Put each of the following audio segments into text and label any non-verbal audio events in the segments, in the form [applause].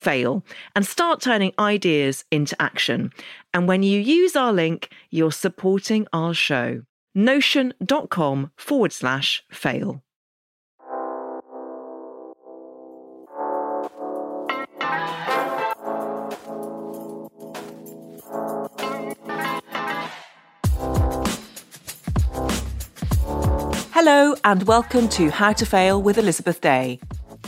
fail and start turning ideas into action. And when you use our link, you're supporting our show. Notion.com forward slash fail. Hello, and welcome to How to Fail with Elizabeth Day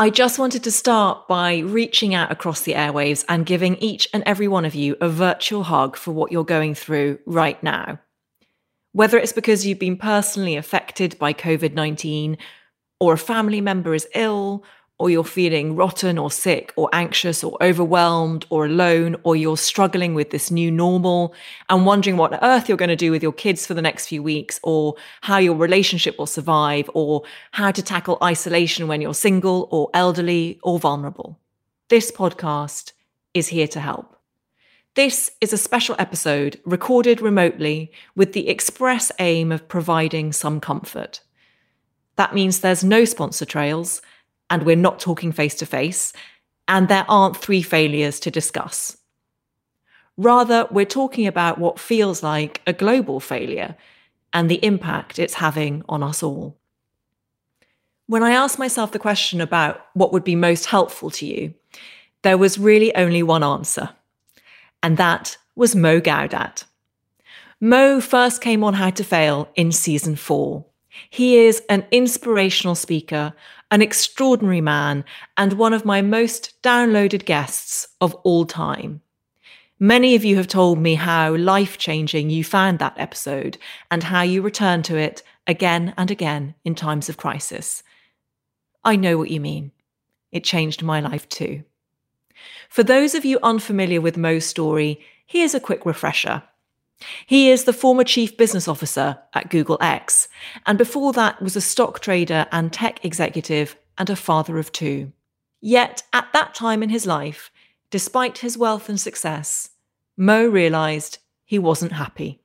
I just wanted to start by reaching out across the airwaves and giving each and every one of you a virtual hug for what you're going through right now. Whether it's because you've been personally affected by COVID 19, or a family member is ill, or you're feeling rotten or sick or anxious or overwhelmed or alone, or you're struggling with this new normal and wondering what on earth you're going to do with your kids for the next few weeks, or how your relationship will survive, or how to tackle isolation when you're single or elderly or vulnerable. This podcast is here to help. This is a special episode recorded remotely with the express aim of providing some comfort. That means there's no sponsor trails and we're not talking face to face, and there aren't three failures to discuss. Rather, we're talking about what feels like a global failure and the impact it's having on us all. When I asked myself the question about what would be most helpful to you, there was really only one answer, and that was Mo Gawdat. Mo first came on How to Fail in season four. He is an inspirational speaker, an extraordinary man, and one of my most downloaded guests of all time. Many of you have told me how life changing you found that episode and how you return to it again and again in times of crisis. I know what you mean. It changed my life too. For those of you unfamiliar with Mo's story, here's a quick refresher. He is the former chief business officer at Google X, and before that was a stock trader and tech executive and a father of two. Yet at that time in his life, despite his wealth and success, Mo realized he wasn't happy.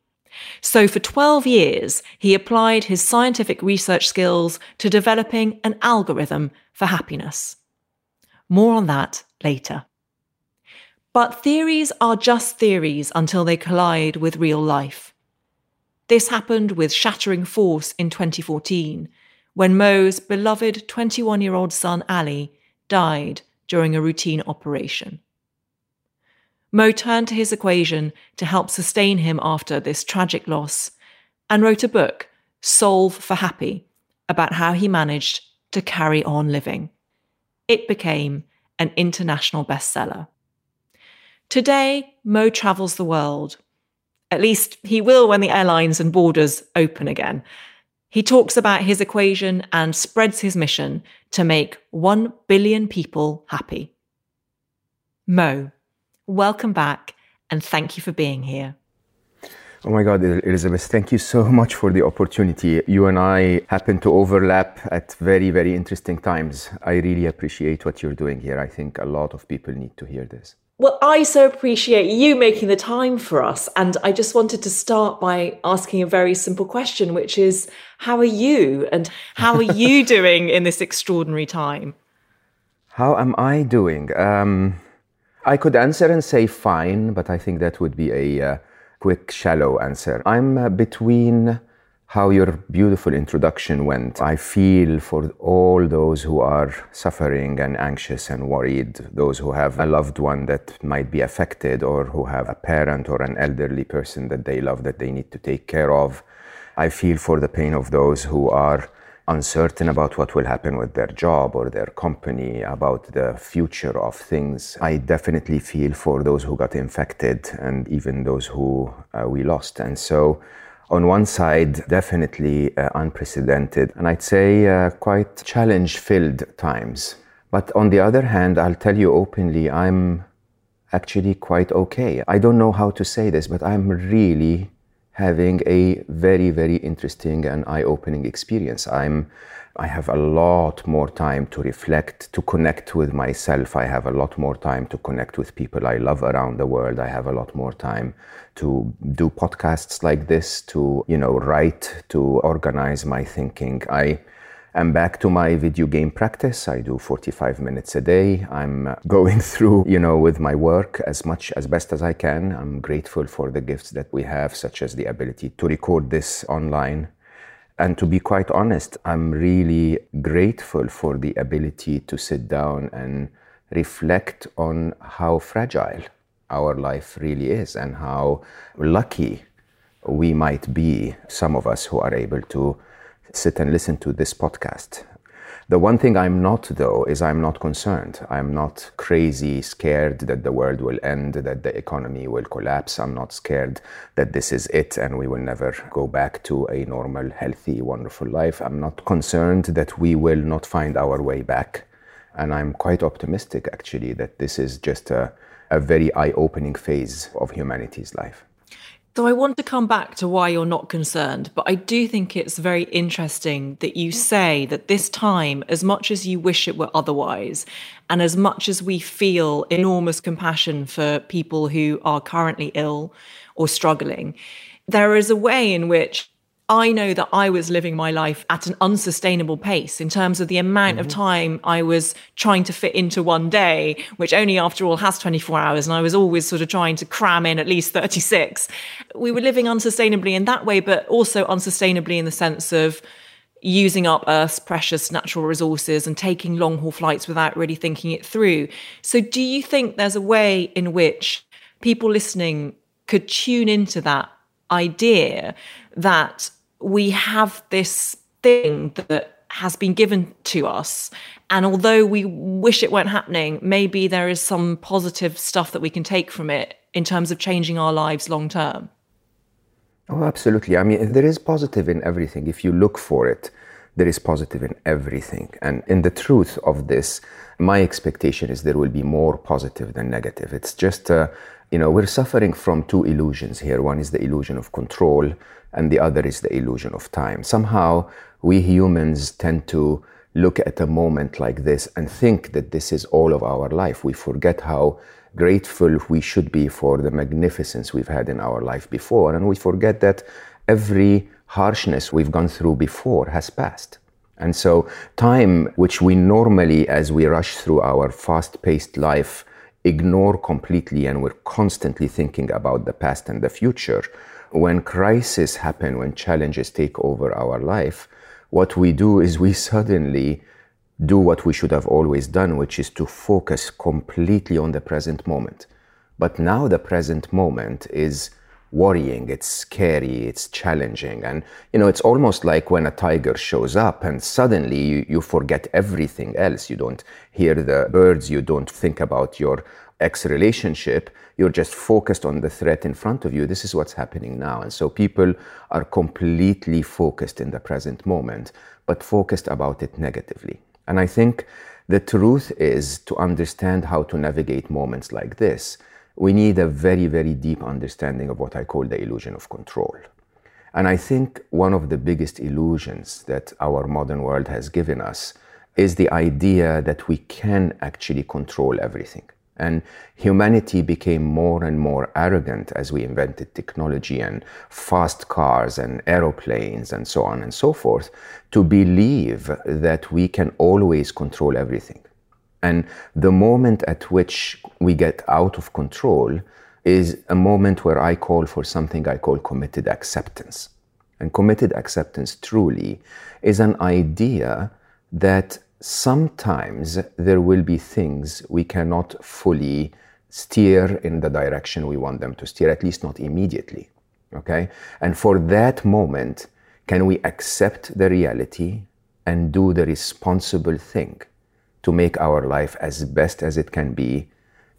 So for 12 years, he applied his scientific research skills to developing an algorithm for happiness. More on that later. But theories are just theories until they collide with real life. This happened with shattering force in 2014 when Mo's beloved 21 year old son Ali died during a routine operation. Mo turned to his equation to help sustain him after this tragic loss and wrote a book, Solve for Happy, about how he managed to carry on living. It became an international bestseller. Today, Mo travels the world. At least he will when the airlines and borders open again. He talks about his equation and spreads his mission to make 1 billion people happy. Mo, welcome back and thank you for being here. Oh my God, Elizabeth, thank you so [laughs] much for the opportunity. You and I happen to overlap at very, very interesting times. I really appreciate what you're doing here. I think a lot of people need to hear this. Well, I so appreciate you making the time for us. And I just wanted to start by asking a very simple question, which is how are you and how are you [laughs] doing in this extraordinary time? How am I doing? Um, I could answer and say fine, but I think that would be a uh, quick, shallow answer. I'm uh, between how your beautiful introduction went. I feel for all those who are suffering and anxious and worried, those who have a loved one that might be affected, or who have a parent or an elderly person that they love that they need to take care of. I feel for the pain of those who are uncertain about what will happen with their job or their company, about the future of things. I definitely feel for those who got infected and even those who uh, we lost. And so on one side, definitely uh, unprecedented, and I'd say uh, quite challenge filled times. But on the other hand, I'll tell you openly, I'm actually quite okay. I don't know how to say this, but I'm really having a very, very interesting and eye opening experience. I'm I have a lot more time to reflect, to connect with myself. I have a lot more time to connect with people I love around the world. I have a lot more time to do podcasts like this, to, you know, write, to organize my thinking. I am back to my video game practice. I do 45 minutes a day. I'm going [laughs] through, you know, with my work as much as best as I can. I'm grateful for the gifts that we have, such as the ability to record this online and to be quite honest, I'm really grateful for the ability to sit down and reflect on how fragile our life really is and how lucky we might be, some of us who are able to sit and listen to this podcast. The one thing I'm not, though, is I'm not concerned. I'm not crazy, scared that the world will end, that the economy will collapse. I'm not scared that this is it and we will never go back to a normal, healthy, wonderful life. I'm not concerned that we will not find our way back. And I'm quite optimistic, actually, that this is just a, a very eye opening phase of humanity's life. So I want to come back to why you're not concerned, but I do think it's very interesting that you mm. say that this time, as much as you wish it were otherwise, and as much as we feel enormous compassion for people who are currently ill or struggling, there is a way in which I know that I was living my life at an unsustainable pace in terms of the amount mm-hmm. of time I was trying to fit into one day, which only after all has 24 hours. And I was always sort of trying to cram in at least 36. We were living unsustainably in that way, but also unsustainably in the sense of using up Earth's precious natural resources and taking long haul flights without really thinking it through. So, do you think there's a way in which people listening could tune into that idea that we have this thing that has been given to us. And although we wish it weren't happening, maybe there is some positive stuff that we can take from it in terms of changing our lives long term. Oh, absolutely. I mean, there is positive in everything. If you look for it, there is positive in everything. And in the truth of this, my expectation is there will be more positive than negative. It's just, uh, you know, we're suffering from two illusions here. One is the illusion of control, and the other is the illusion of time. Somehow, we humans tend to look at a moment like this and think that this is all of our life. We forget how grateful we should be for the magnificence we've had in our life before, and we forget that every harshness we've gone through before has passed. And so, time, which we normally, as we rush through our fast paced life, ignore completely and we're constantly thinking about the past and the future, when crises happen, when challenges take over our life, what we do is we suddenly do what we should have always done, which is to focus completely on the present moment. But now the present moment is worrying, it's scary, it's challenging. And, you know, it's almost like when a tiger shows up and suddenly you, you forget everything else. You don't hear the birds, you don't think about your ex relationship, you're just focused on the threat in front of you. This is what's happening now. And so people are completely focused in the present moment, but focused about it negatively. And I think the truth is to understand how to navigate moments like this, we need a very, very deep understanding of what I call the illusion of control. And I think one of the biggest illusions that our modern world has given us is the idea that we can actually control everything And humanity became more and more arrogant as we invented technology and fast cars and aeroplanes and so on and so forth to believe that we can always control everything. And the moment at which we get out of control is a moment where I call for something I call committed acceptance. And committed acceptance truly is an idea that sometimes there will be things we cannot fully steer in the direction we want them to steer, at least not immediately. Okay? And for that moment, can we accept the reality and do the responsible thing to make our life as best as it can be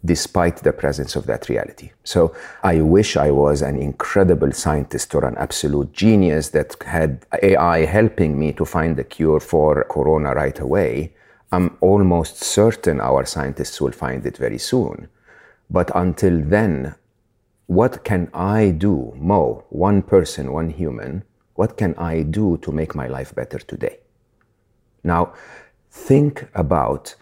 despite the presence of that reality. So I wish I was an incredible scientist or an absolute genius that had AI helping me to find the cure for corona right away. I'm almost certain our scientists will find it very soon. But until then, what can I do, Mo, one person, one human, what can I do to make my life better today? Now, think about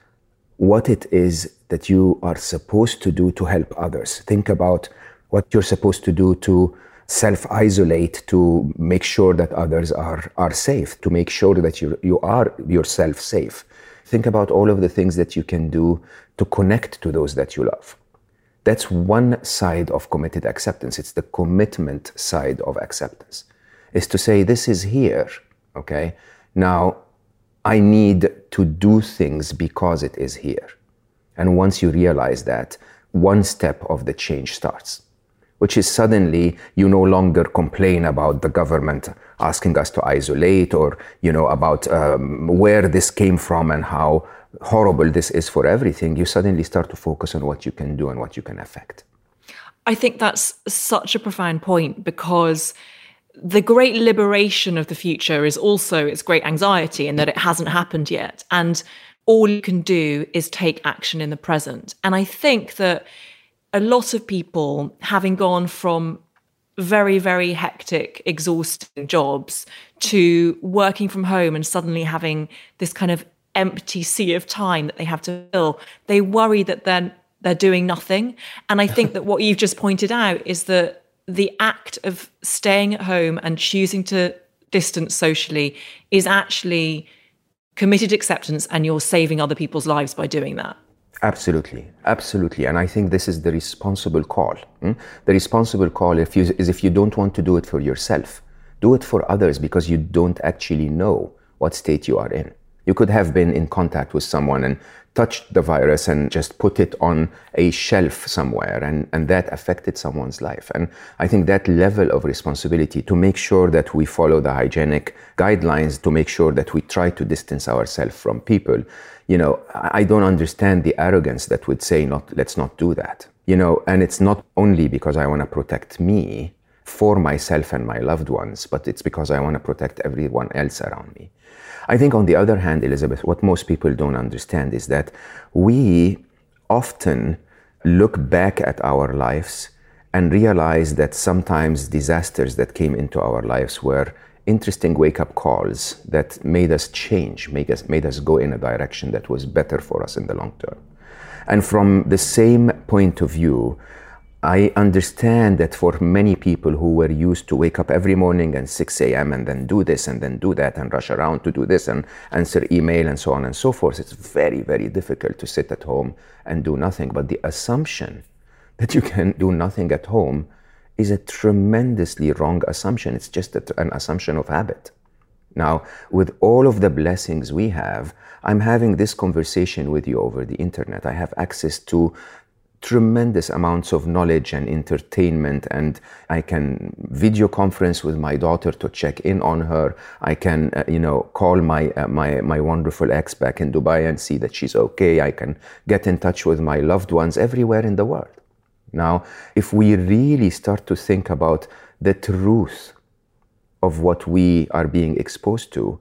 what it is that you are supposed to do to help others. Think about what you're supposed to do to self isolate, to make sure that others are, are safe, to make sure that you, you are yourself safe. Think about all of the things that you can do to connect to those that you love. That's one side of committed acceptance. It's the commitment side of acceptance. Is to say, this is here, okay? Now, I need to do things because it is here. And once you realize that, one step of the change starts, which is suddenly you no longer complain about the government asking us to isolate or, you know, about um, where this came from and how horrible this is for everything. You suddenly start to focus on what you can do and what you can affect. I think that's such a profound point because the great liberation of the future is also its great anxiety in that it hasn't happened yet. And all you can do is take action in the present. And I think that a lot of people, having gone from very, very hectic, exhausting jobs to working from home and suddenly having this kind of empty sea of time that they have to fill, they worry that then they're doing nothing. And I think [laughs] that what you've just pointed out is that the act of staying at home and choosing to distance socially is actually committed acceptance and you're saving other people's lives by doing that. Absolutely, absolutely, and I think this is the responsible call. Hmm? The responsible call if you, is if you don't want to do it for yourself, do it for others because you don't actually know what state you are in. You could have been in contact with someone and touched the virus and just put it on a shelf somewhere and, and that affected someone's life. And I think that level of responsibility to make sure that we follow the hygienic guidelines, to make sure that we try to distance ourselves from people, you know, I don't understand the arrogance that would say not let's not do that. You know, and it's not only because I want to protect me for myself and my loved ones, but it's because I want to protect everyone else around me. I think, on the other hand, Elizabeth, what most people don't understand is that we often look back at our lives and realize that sometimes disasters that came into our lives were interesting wake up calls that made us change, made us, made us go in a direction that was better for us in the long term. And from the same point of view, I understand that for many people who were used to wake up every morning at 6 a.m. and then do this and then do that and rush around to do this and answer email and so on and so forth, it's very, very difficult to sit at home and do nothing. But the assumption that you can do nothing at home is a tremendously wrong assumption. It's just a, an assumption of habit. Now, with all of the blessings we have, I'm having this conversation with you over the internet. I have access to tremendous amounts of knowledge and entertainment and i can video conference with my daughter to check in on her. I can uh, you know call my uh, my my wonderful ex back in dubai and see that she's okay. I can get in touch with my loved ones everywhere in the world. Now if we really start to think about the truth of what we are being exposed to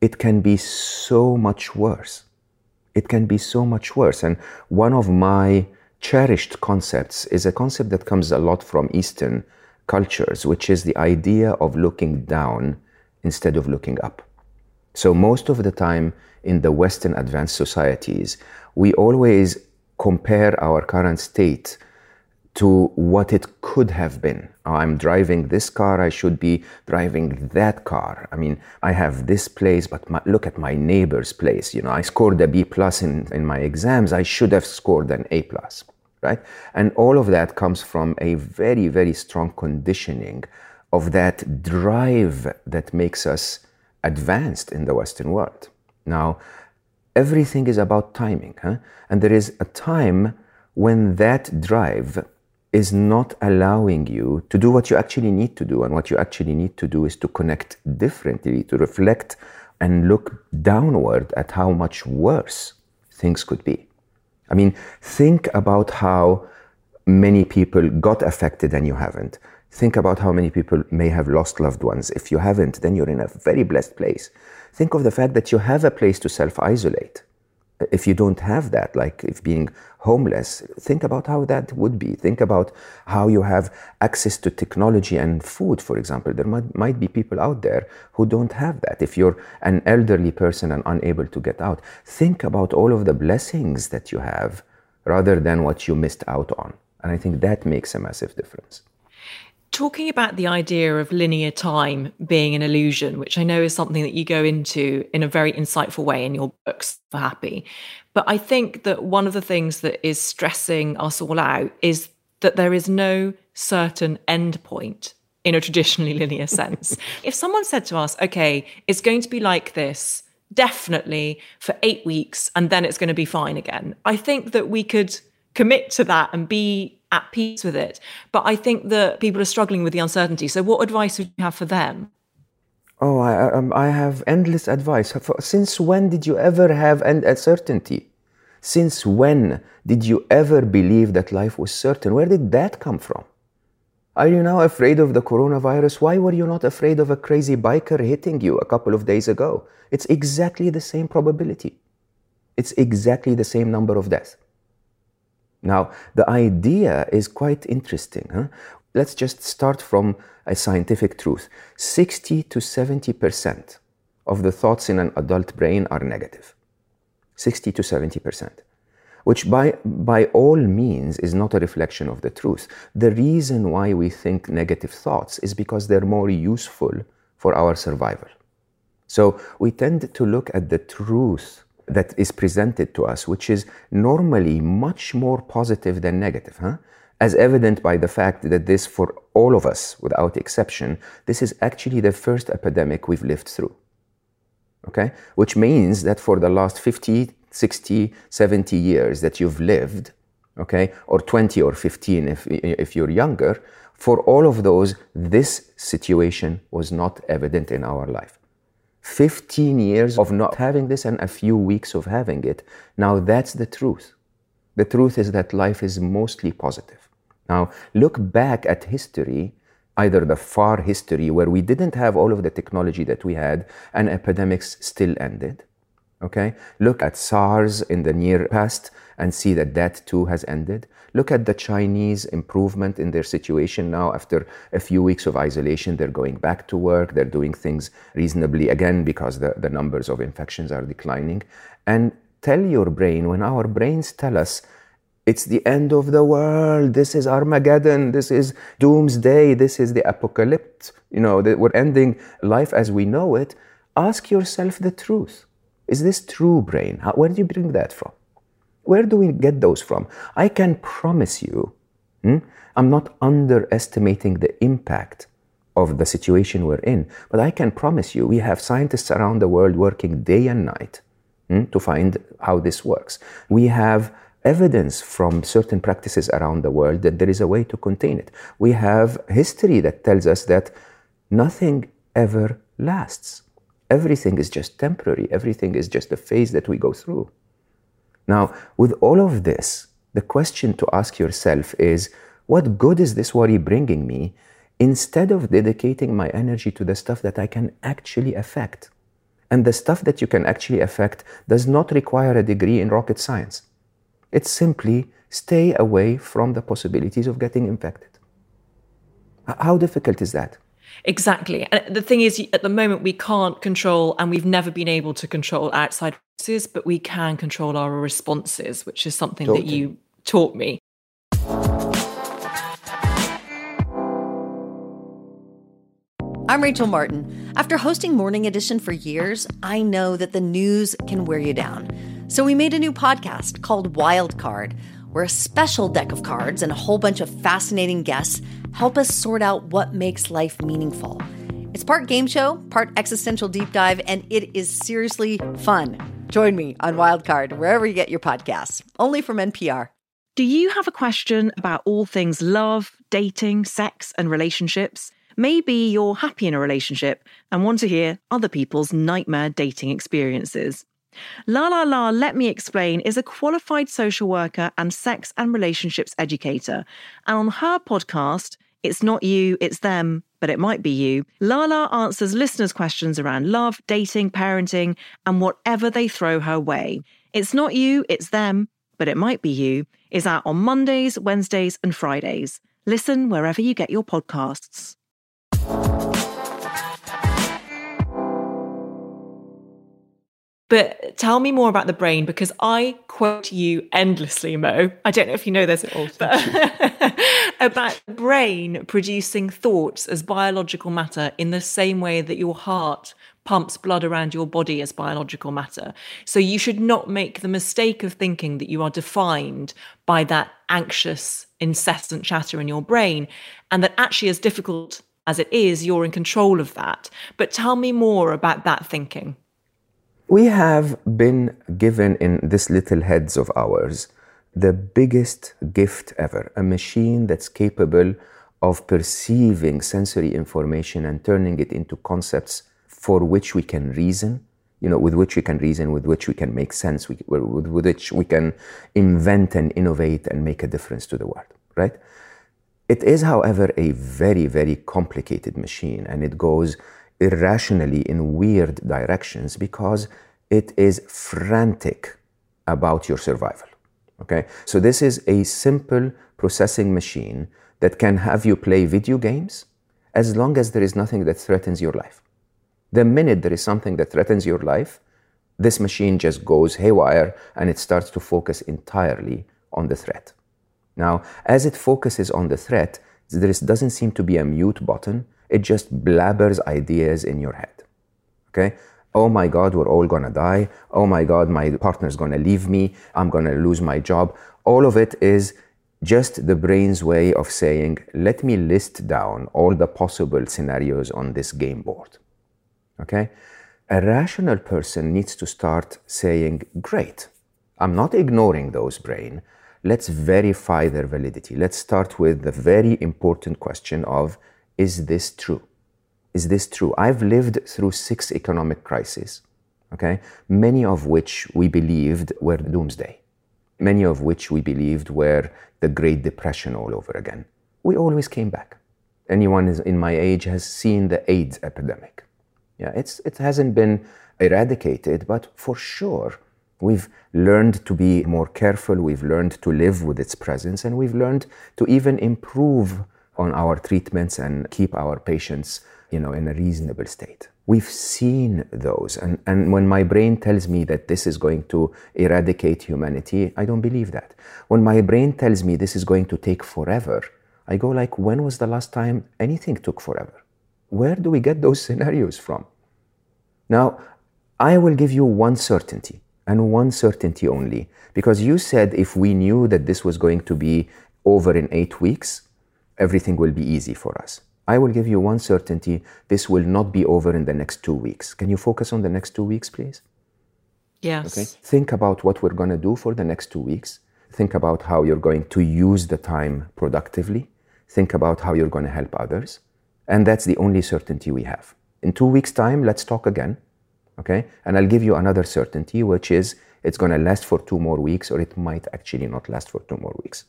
it can be so much worse. It can be so much worse. And one of my cherished concepts is a concept that comes a lot from Eastern cultures, which is the idea of looking down instead of looking up. So, most of the time in the Western advanced societies, we always compare our current state to what it could have been. Oh, I'm driving this car, I should be driving that car. I mean, I have this place, but my, look at my neighbor's place. You know, I scored a B plus in, in my exams, I should have scored an A plus, right? And all of that comes from a very, very strong conditioning of that drive that makes us advanced in the Western world. Now, everything is about timing, huh? And there is a time when that drive is not allowing you to do what you actually need to do. And what you actually need to do is to connect differently, to reflect and look downward at how much worse things could be. I mean, think about how many people got affected and you haven't. Think about how many people may have lost loved ones. If you haven't, then you're in a very blessed place. Think of the fact that you have a place to self isolate if you don't have that, like if being homeless, think about how that would be. Think about how you have access to technology and food, for example. There might, might be people out there who don't have that. If you're an elderly person and unable to get out, think about all of the blessings that you have rather than what you missed out on. And I think that makes a massive difference talking about the idea of linear time being an illusion, which I know is something that you go into in a very insightful way in your book Solve for Happy. But I think that one of the things that is stressing us all out is that there is no certain end point in a traditionally linear sense. [laughs] if someone said to us, okay, it's going to be like this definitely for eight weeks and then it's going to be fine again, I think that we could commit to that and be at peace with it. But I think that people are struggling with the uncertainty. So, what advice would you have for them? Oh, I, um, I have endless advice. Since when did you ever have an uncertainty? Since when did you ever believe that life was certain? Where did that come from? Are you now afraid of the coronavirus? Why were you not afraid of a crazy biker hitting you a couple of days ago? It's exactly the same probability. It's exactly the same number of deaths. Now, the idea is quite interesting. Huh? Let's just start from a scientific truth 60 to 70% of the thoughts in an adult brain are negative. 60 to 70%, which by, by all means is not a reflection of the truth. The reason why we think negative thoughts is because they're more useful for our survival. So we tend to look at the truth that is presented to us, which is normally much more positive than negative, huh? as evident by the fact that this, for all of us without exception, this is actually the first epidemic we've lived through. Okay? Which means that for the last 50, 60, 70 years that you've lived, okay, or 20 or 15 if, if you're younger, for all of those, this situation was not evident in our life. 15 years of not having this and a few weeks of having it. Now that's the truth. The truth is that life is mostly positive. Now look back at history, either the far history where we didn't have all of the technology that we had and epidemics still ended. Okay? Look at SARS in the near past and see that that too has ended. Look at the Chinese improvement in their situation now. After a few weeks of isolation, they're going back to work. They're doing things reasonably again because the, the numbers of infections are declining. And tell your brain, when our brains tell us, it's the end of the world. This is Armageddon. This is doomsday. This is the apocalypse. You know, that we're ending life as we know it. Ask yourself the truth. Is this true, brain? How, where do you bring that from? Where do we get those from? I can promise you, hmm, I'm not underestimating the impact of the situation we're in, but I can promise you we have scientists around the world working day and night hmm, to find how this works. We have evidence from certain practices around the world that there is a way to contain it. We have history that tells us that nothing ever lasts. Everything is just temporary, everything is just a phase that we go through. Now, with all of this, the question to ask yourself is what good is this worry bringing me instead of dedicating my energy to the stuff that I can actually affect? And the stuff that you can actually affect does not require a degree in rocket science. It's simply stay away from the possibilities of getting infected. How difficult is that? Exactly. And the thing is, at the moment, we can't control, and we've never been able to control outside forces, but we can control our responses, which is something totally. that you taught me. I'm Rachel Martin. After hosting Morning Edition for years, I know that the news can wear you down. So we made a new podcast called Wild Card, where a special deck of cards and a whole bunch of fascinating guests help us sort out what makes life meaningful. It's part game show, part existential deep dive, and it is seriously fun. Join me on Wildcard, wherever you get your podcasts, only from NPR. Do you have a question about all things love, dating, sex, and relationships? Maybe you're happy in a relationship and want to hear other people's nightmare dating experiences. La La La Let Me Explain is a qualified social worker and sex and relationships educator. And on her podcast, It's Not You, It's Them, but It Might Be You, Lala answers listeners' questions around love, dating, parenting, and whatever they throw her way. It's Not You, It's Them, but It Might Be You is out on Mondays, Wednesdays, and Fridays. Listen wherever you get your podcasts. But tell me more about the brain because I quote you endlessly, Mo. I don't know if you know this oh, at all, but [laughs] about the brain producing thoughts as biological matter in the same way that your heart pumps blood around your body as biological matter. So you should not make the mistake of thinking that you are defined by that anxious, incessant chatter in your brain, and that actually, as difficult as it is, you're in control of that. But tell me more about that thinking. We have been given in this little heads of ours the biggest gift ever a machine that's capable of perceiving sensory information and turning it into concepts for which we can reason, you know, with which we can reason, with which we can make sense, with, which we can invent and innovate and make a difference to the world, right? It is, however, a very, very complicated machine and it goes irrationally in weird directions because it is frantic about your survival. Okay? So this is a simple processing machine that can have you play video games as long as there is nothing that threatens your life. The minute there is something that threatens your life, this machine just goes haywire and it starts to focus entirely on the threat. Now, as it focuses on the threat, there doesn't seem to be a mute button it just blabbers ideas in your head. Okay? Oh my God, we're all gonna die. Oh my God, my partner's gonna leave me. I'm gonna lose my job. All of it is just the brain's way of saying, let me list down all the possible scenarios on this game board. Okay? A rational person needs to start saying, great, I'm not ignoring those brain. Let's verify their validity. Let's start with the very important question of is this true? Is this true? I've lived through six economic crises, okay, many of which we believed were doomsday, many of which we believed were the Great Depression all over again. We always came back. Anyone in my age has seen the AIDS epidemic. Yeah, it's, it hasn't been eradicated, but for sure, we've learned to be more careful, we've learned to live with its presence, and we've learned to even improve on our treatments and keep our patients you know, in a reasonable state. We've seen those. And, and when my brain tells me that this is going to eradicate humanity, I don't believe that. When my brain tells me this is going to take forever, I go like, when was the last time anything took forever? Where do we get those [laughs] scenarios from? Now, I will give you one certainty and one certainty only, because you said if we knew that this was going to be over in eight weeks, everything will be easy for us. I will give you one certainty this will not be over in the next two weeks. Can you focus on the next two weeks, please? Yes. Okay. Think about what we're going to do for the next two weeks. Think about how you're going to use the time productively. Think about how you're going to help others. And that's the only certainty we have. In two weeks' time, let's talk again. Okay? And I'll give you another certainty, which is it's going to last for two more weeks, or it might actually not last for two more weeks.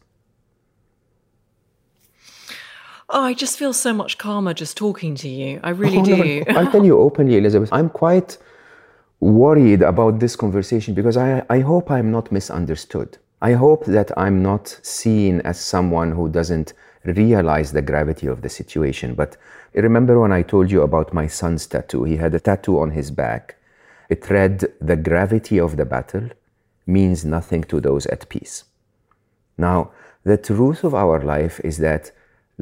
Oh, I just feel so much calmer just talking to you. I really oh, do. No, I'll tell you openly, Elizabeth. I'm quite worried about this conversation because I, I hope I'm not misunderstood. I hope that I'm not seen as someone who doesn't realize the gravity of the situation. But remember when I told you about my son's tattoo? He had a tattoo on his back. It read, The gravity of the battle means nothing to those at peace. Now, the truth of our life is that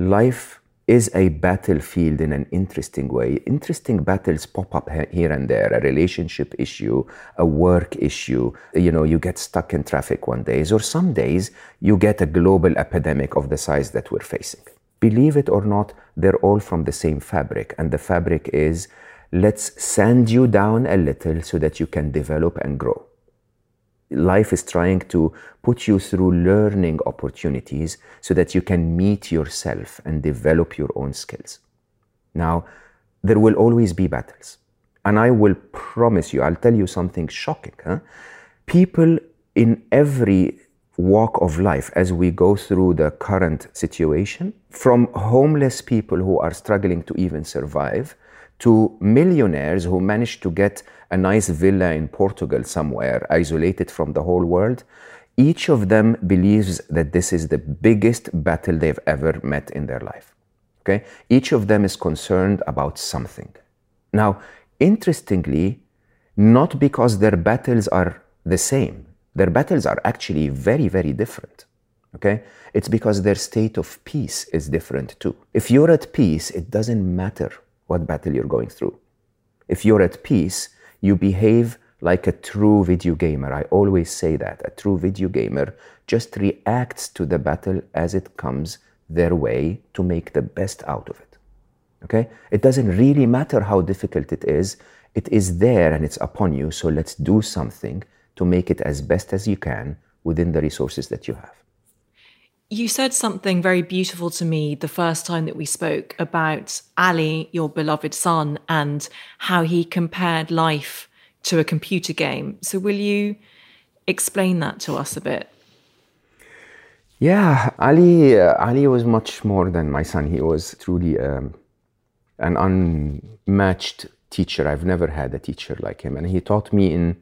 life is a battlefield in an interesting way. Interesting battles pop up here and there, a relationship issue, a work issue. You know, you get stuck in traffic one day, or some days you get a global epidemic of the size that we're facing. Believe it or not, they're all from the same fabric. And the fabric is let's sand you down a little so that you can develop and grow life is trying to put you through learning opportunities so that you can meet yourself and develop your own skills. Now, there will always be battles. And I will promise you, I'll tell you something shocking. Huh? People in every walk of life as we go through the current situation, from homeless people who are struggling to even survive, to millionaires who managed to get a nice villa in Portugal somewhere, isolated from the whole world, each of them believes that this is the biggest battle they've ever met in their life. Okay? Each of them is concerned about something. Now, interestingly, not because their battles are the same, their battles are actually very, very different. Okay? It's because their state of peace is different too. If you're at peace, it doesn't matter what battle you're going through. If you're at peace, you behave like a true video gamer. I always say that. A true video gamer just reacts to the battle as it comes their way to make the best out of it. Okay? It doesn't really matter how difficult it is. It is there and it's upon you. So let's do something to make it as best as you can within the resources that you have. You said something very beautiful to me the first time that we spoke about Ali, your beloved son, and how he compared life to a computer game. So, will you explain that to us a bit? Yeah, Ali. Uh, Ali was much more than my son. He was truly um, an unmatched teacher. I've never had a teacher like him, and he taught me in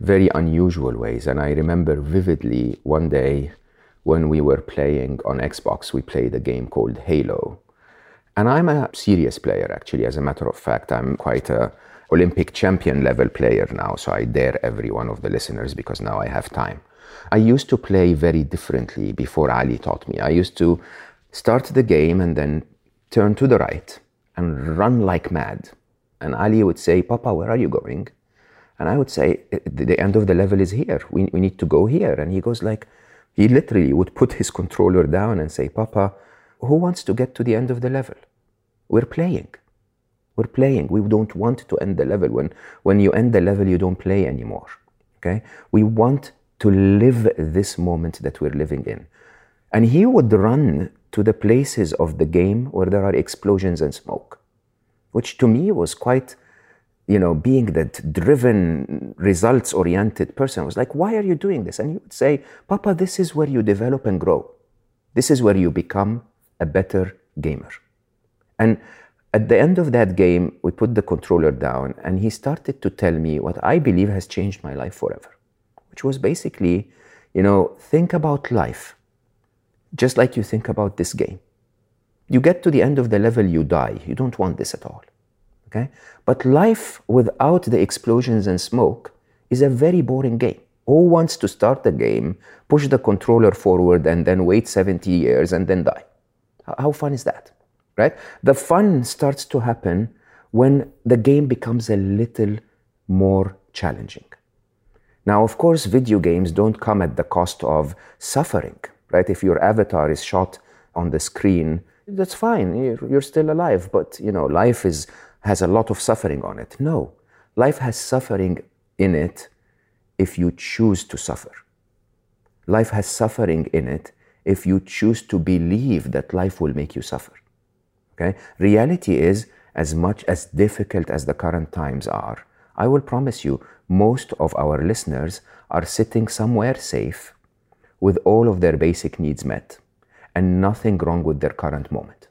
very unusual ways. And I remember vividly one day when we were playing on Xbox, we played a game called Halo. And I'm a serious player, actually. As a matter of fact, I'm quite a Olympic champion level player now, so I dare every one of the listeners because now I have time. I used to play very differently before Ali taught me. I used to start the game and then turn to the right and run like mad. And Ali would say, Papa, where are you going? And I would say, the end of the level is here. We, we need to go here. And he goes like, he literally would put his controller down and say, Papa, who wants to get to the end of the level? We're playing. We're playing. We don't want to end the level. When, when you end the level, you don't play anymore. Okay? We want to live this moment that we're living in. And he would run to the places of the game where there are explosions and smoke, which to me was quite you know, being that driven, results oriented person, I was like, why are you doing this? And he would say, Papa, this is where you develop and grow. This is where you become a better gamer. And at the end of that game, we put the controller down and he started to tell me what I believe has changed my life forever, which was basically, you know, think about life just like you think about this game. You get to the end of the level, you die. You don't want this at all. Okay? But life without the explosions and smoke is a very boring game. Who wants to start the game, push the controller forward, and then wait 70 years and then die? How fun is that? Right? The fun starts to happen when the game becomes a little more challenging. Now, of course, video games don't come at the cost of suffering, right? If your avatar is shot on the screen, that's fine. You're, you're still alive, but you know, life is has a lot of suffering on it. No, life has suffering in it if you choose to suffer. Life has suffering in it if you choose to believe that life will make you suffer. Okay? Reality is, as much as difficult as the current times are, I will promise you, most of our listeners are sitting somewhere safe with all of their basic needs met and nothing wrong with their current moment.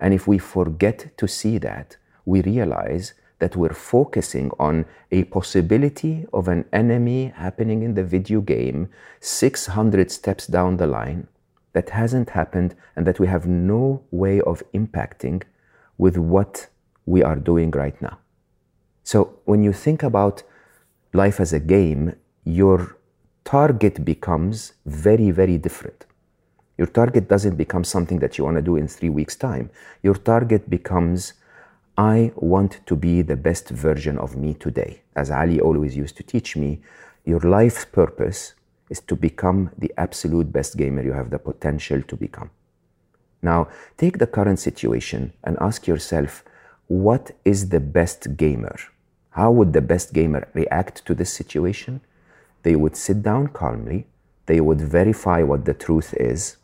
And if we forget to see that, we realize that we're focusing on a possibility of an enemy happening in the video game 600 steps down the line, that hasn't happened and that we have no way of impacting with what we are doing right now. So when you think about life as a game, your target becomes very, very different. Your target doesn't become something that you want to do in three weeks' time. Your target becomes, I want to be the best version of me today. As Ali always used to teach me, your life's purpose is to become the absolute best gamer you have the potential to become. Now, take the current situation and ask yourself, what is the best gamer? How would the best gamer react to this situation? They would sit down calmly, they would verify what the truth is,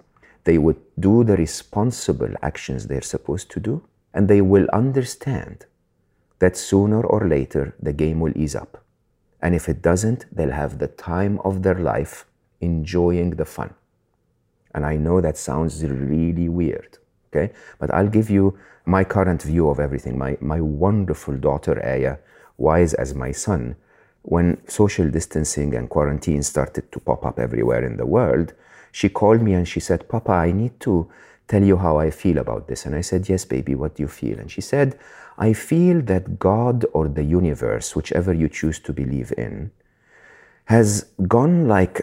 they would do the responsible actions they're supposed to do, and they will understand that sooner or later the game will ease up. And if it doesn't, they'll have the time of their life enjoying the fun. And I know that sounds really weird, okay? But I'll give you my current view of everything. My, my wonderful daughter, Aya, wise as my son, when social distancing and quarantine started to pop up everywhere in the world, she called me and she said, Papa, I need to tell you how I feel about this. And I said, Yes, baby, what do you feel? And she said, I feel that God or the universe, whichever you choose to believe in, has gone like,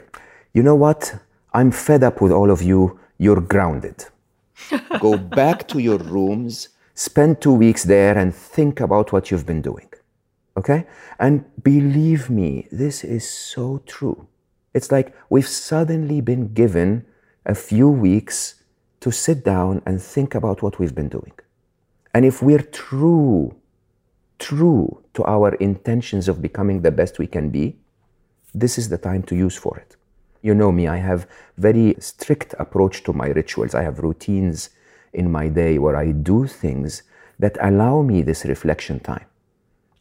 you know what? I'm fed up with all of you. You're grounded. [laughs] Go back to your rooms, spend two weeks there, and think about what you've been doing. Okay? And believe me, this is so true. It's like we've suddenly been given a few weeks to sit down and think about what we've been doing. And if we're true, true to our intentions of becoming the best we can be, this is the time to use for it. You know me, I have very strict approach to my rituals. I have routines in my day where I do things that allow me this reflection time,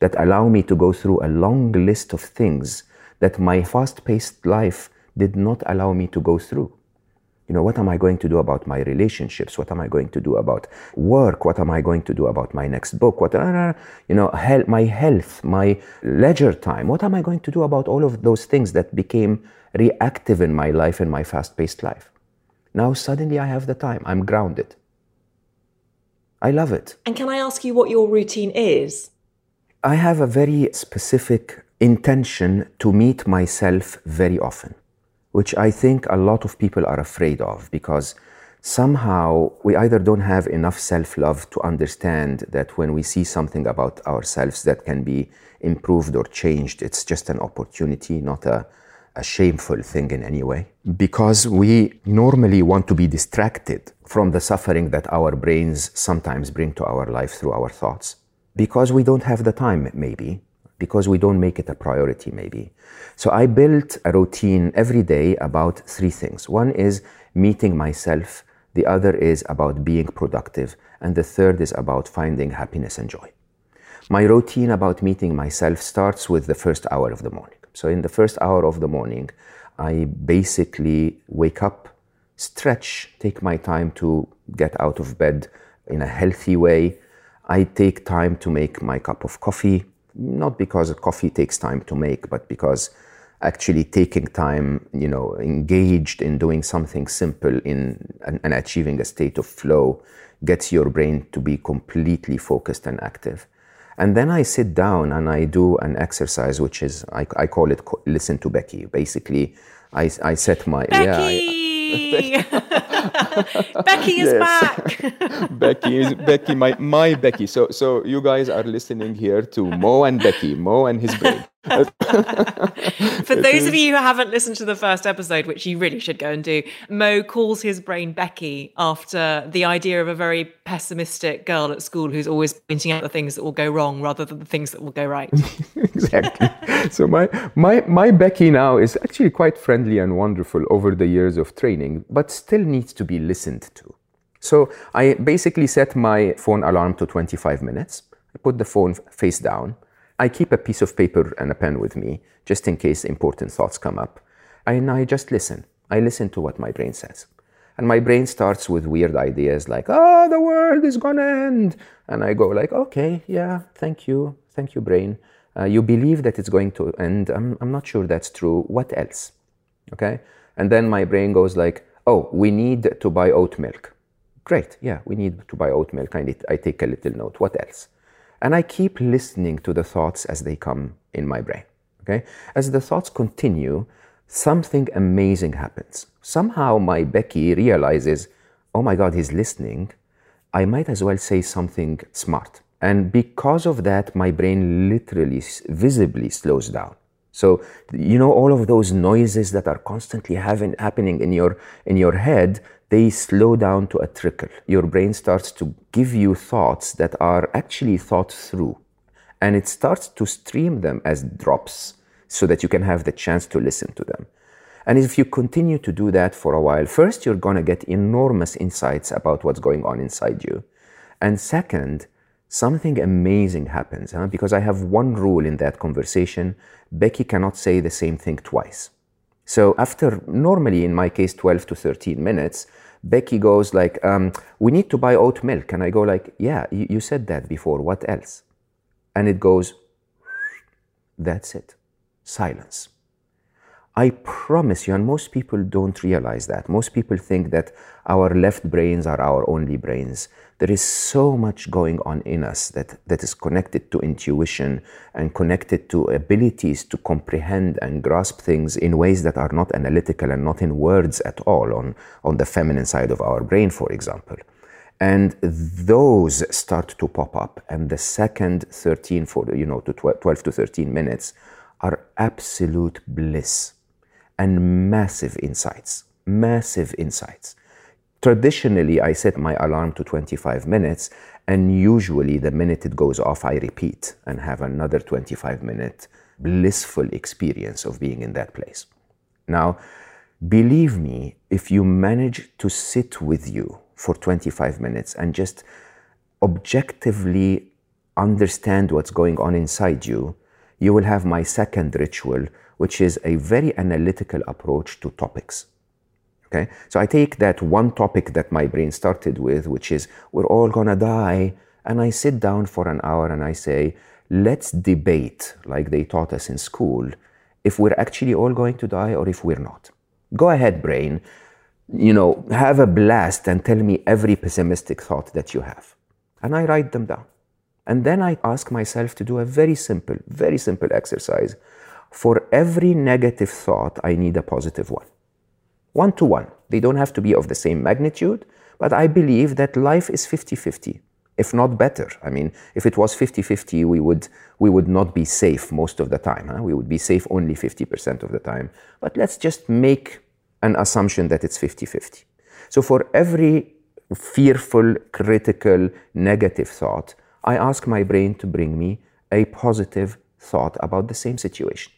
that allow me to go through a long list of things that my fast-paced life did not allow me to go through. You know, what am I going to do about my relationships? What am I going to do about work? What am I going to do about my next book? What, uh, you know, health, my health, my leisure time. What am I going to do about all of those things that became reactive in my life, in my fast paced life? Now, suddenly I have the time. I'm grounded. I love it. And can I ask you what your routine is? I have a very specific intention to meet myself very often which I think a lot of people are afraid of because somehow we either don't have enough self love to understand that when we see something about ourselves that can be improved or changed, it's just an opportunity, not a, a shameful thing in any way. Because we normally want to be distracted from the suffering that our brains sometimes bring to our life through our thoughts. Because we don't have the time, maybe, because we don't make it a priority, maybe. So I built a routine every day about three things. One is meeting myself, the other is about being productive, and the third is about finding happiness and joy. My routine about meeting myself starts with the first hour of the morning. So, in the first hour of the morning, I basically wake up, stretch, take my time to get out of bed in a healthy way. I take time to make my cup of coffee not because coffee takes time to make, but because actually taking time, you know, engaged in doing something simple in and, and, achieving a state of flow gets your brain to be completely focused and active. And then I sit down and I do an exercise, which is, I, I call it listen to Becky. Basically, I, I set my, Becky! yeah. I, [laughs] Becky is back. [laughs] Becky is Becky, my my Becky. So so you guys are listening here to Mo and Becky, Mo and his brain. [laughs] For those of you who haven't listened to the first episode, which you really should go and do, Mo calls his brain Becky after the idea of a very pessimistic girl at school who's always pointing out the things that will go wrong rather than the things that will go right. [laughs] exactly. So my my my Becky now is actually quite friendly and wonderful over the years of training, but still needs to be listened to. So I basically set my phone alarm to 25 minutes. I put the phone face down I keep a piece of paper and a pen with me just in case important thoughts come up. And I just listen. I listen to what my brain says. And my brain starts with weird ideas like, oh, the world is going to end. And I go like, okay, yeah, thank you. Thank you, brain. Uh, you believe that it's going to end. I'm, I'm not sure that's true. What else? Okay. And then my brain goes like, oh, we need to buy oat milk. Great, yeah, we need to buy oat milk. I, need, I take a little note. What else? And I keep listening to the thoughts as they come in my brain. Okay? As the thoughts continue, something amazing happens. Somehow my Becky realizes, oh my God, he's listening. I might as well say something smart. And because of that, my brain literally, visibly slows down. So, you know, all of those noises that are constantly having, happening in your, in your head, they slow down to a trickle. Your brain starts to give you thoughts that are actually thought through. And it starts to stream them as drops so that you can have the chance to listen to them. And if you continue to do that for a while, first, you're to get enormous insights about what's going on inside you. And second, something amazing happens huh? because I have one rule in that conversation Becky cannot say the same thing twice. So after normally in my case 12 to 13 minutes, Becky goes like, um, "We need to buy oat milk," and I go like, "Yeah, you, you said that before. What else?" And it goes, "That's it, silence." I promise you, and most people don't realize that. Most people think that our left brains are our only brains. There is so much going on in us that, that is connected to intuition and connected to abilities to comprehend and grasp things in ways that are not analytical and not in words at all on, on the feminine side of our brain, for example. And those start to pop up. And the second 13, for, you know, to 12 to 13 minutes are absolute bliss and massive insights, massive insights. Traditionally, I set my alarm to 25 minutes, and usually the minute it goes off, I repeat and have another 25 minute blissful experience of being in that place. Now, believe me, if you manage to sit with you for 25 minutes and just objectively understand what's going on inside you, you will have my second ritual, which is a very analytical approach to topics. Okay? So I take that one topic that my brain started with, which is we're all gonna die, and I sit down for an hour and I say, let's debate, like they taught us in school, if we're actually all going to die or if we're not. Go ahead, brain. You know, have a blast and tell me every pessimistic thought that you have. And I write them down. And then I ask myself to do a very simple, very simple exercise for every negative thought, I need a positive one. One to one. They don't have to be of the same magnitude, but I believe that life is 50 50, if not better. I mean, if it was 50 50, we would, we would not be safe most of the time. Huh? We would be safe only 50% of the time. But let's just make an assumption that it's 50 50. So for every fearful, critical, negative thought, I ask my brain to bring me a positive thought about the same situation.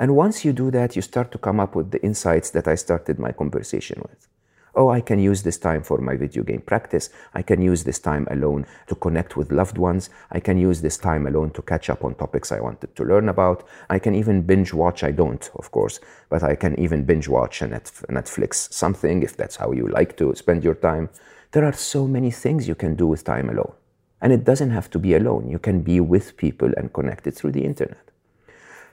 And once you do that, you start to come up with the insights that I started my conversation with. Oh, I can use this time for my video game practice. I can use this time alone to connect with loved ones. I can use this time alone to catch up on topics I wanted to learn about. I can even binge watch. I don't, of course, but I can even binge watch a Netflix something if that's how you like to spend your time. There are so many things you can do with time alone. And it doesn't have to be alone. You can be with people and connected through the internet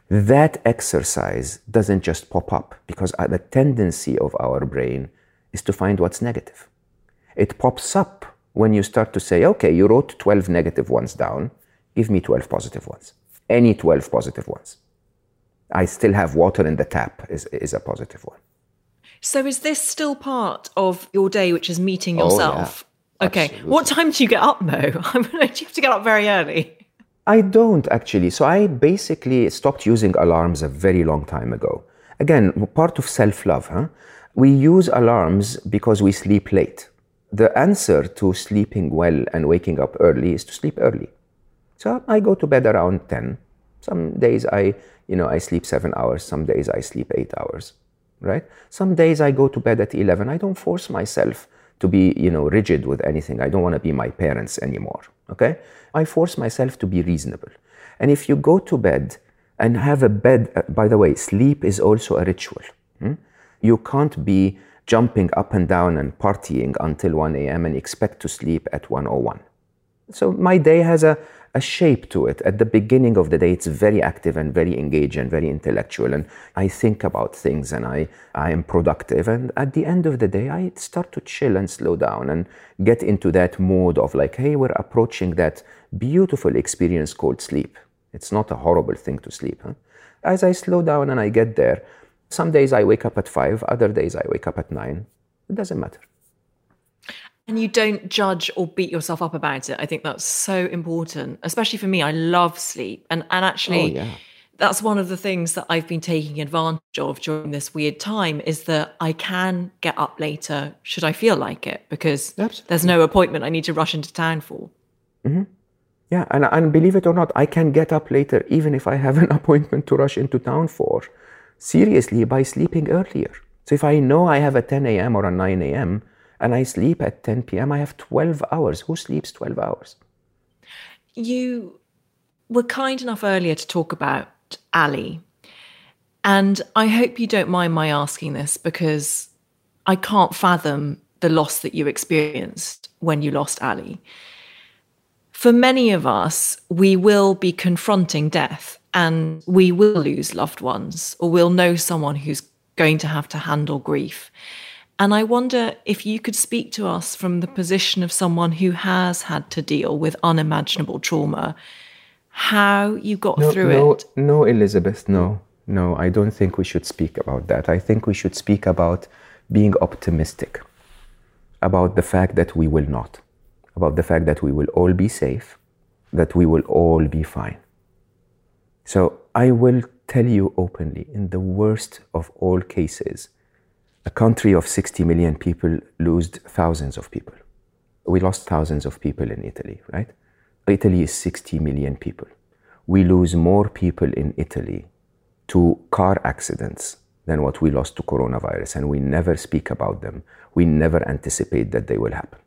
that exercise doesn't just pop up because uh, the tendency of our brain is to find what's negative. It pops up when you start to say, okay, you wrote 12 negative ones down, give me 12 positive ones. Any 12 positive ones. I still have water in the tap is, is a positive one. So is this still part of your day, which is meeting yourself? Oh, yeah. Okay. Absolutely. What time do you get up, [laughs] Mo? Do you have to get up very early? I don't actually. So I basically stopped using alarms a very long time ago. Again, part of self love, huh? We use alarms because we sleep late. The answer to sleeping well and waking up early is to sleep early. So I go to bed around 10. Some days I, you know, I sleep 7 hours, some days I sleep 8 hours, right? Some days I go to bed at 11. I don't force myself to be, you know, rigid with anything. I don't want to be my parents anymore. Okay? I force myself to be reasonable. And if you go to bed and have a bed, uh, by the way, sleep is also a ritual. Hmm? You can't be jumping up and down and partying until 1 a.m. and expect to sleep at 101. So my day has a, a shape to it. At the beginning of the day, it's very active and very engaged and very intellectual. And I think about things and I, I am productive. And at the end of the day, I start to chill and slow down and get into that mode of like, hey, we're approaching that beautiful experience called sleep. It's not a horrible thing to sleep. Huh? As I slow down and I get there, some days I wake up at five, other days I wake up at nine. It doesn't matter. And you don't judge or beat yourself up about it. I think that's so important, especially for me. I love sleep. And, and actually, oh, yeah. that's one of the things that I've been taking advantage of during this weird time is that I can get up later should I feel like it because Absolutely. there's no appointment I need to rush into town for. Mm-hmm. Yeah, and, and believe it or not, I can get up later even if I have an [laughs] appointment to rush into town for. Seriously, by sleeping earlier. So if I know I have a 10 a.m. or a 9 a.m., and I sleep at 10 p.m., I have 12 hours. Who sleeps 12 hours? You were kind enough earlier to talk about Ali. And I hope you don't mind my asking this because I can't fathom the loss that you experienced when you lost Ali. For many of us, we will be confronting death and we will lose loved ones or we'll know someone who's going to have to handle grief. And I wonder if you could speak to us from the position of someone who has had to deal with unimaginable trauma, how you got no, through no, it. No, Elizabeth, no. No, I don't think we should speak about that. I think we should speak about being optimistic, about the fact that we will not, about the fact that we will all be safe, that we will all be fine. So I will tell you openly in the worst of all cases, a country of 60 million people lost thousands of people. We lost thousands of people in Italy, right? Italy is 60 million people. We lose more people in Italy to car accidents than what we lost to coronavirus, and we never speak about them. We never anticipate that they will happen.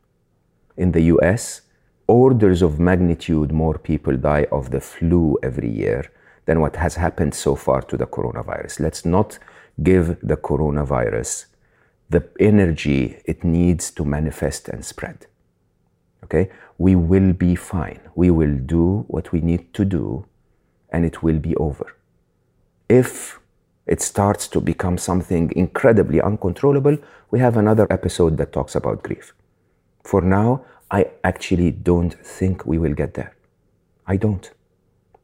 In the US, orders of magnitude more people die of the flu every year than what has happened so far to the coronavirus. Let's not give the coronavirus the energy it needs to manifest and spread. Okay? We will be fine. We will do what we need to do and it will be over. If it starts to become something incredibly uncontrollable, we have another episode that talks about grief. For now, I actually don't think we will get there. I don't.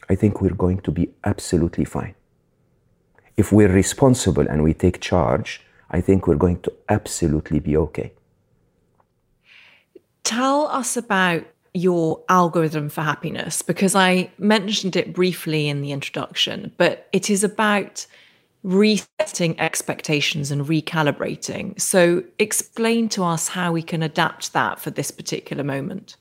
I think we're going to be absolutely fine. If we're responsible and we take charge, I think we're going to absolutely be okay. Tell us about your algorithm for happiness because I mentioned it briefly in the introduction, but it is about resetting expectations and recalibrating. So, explain to us how we can adapt that for this particular moment.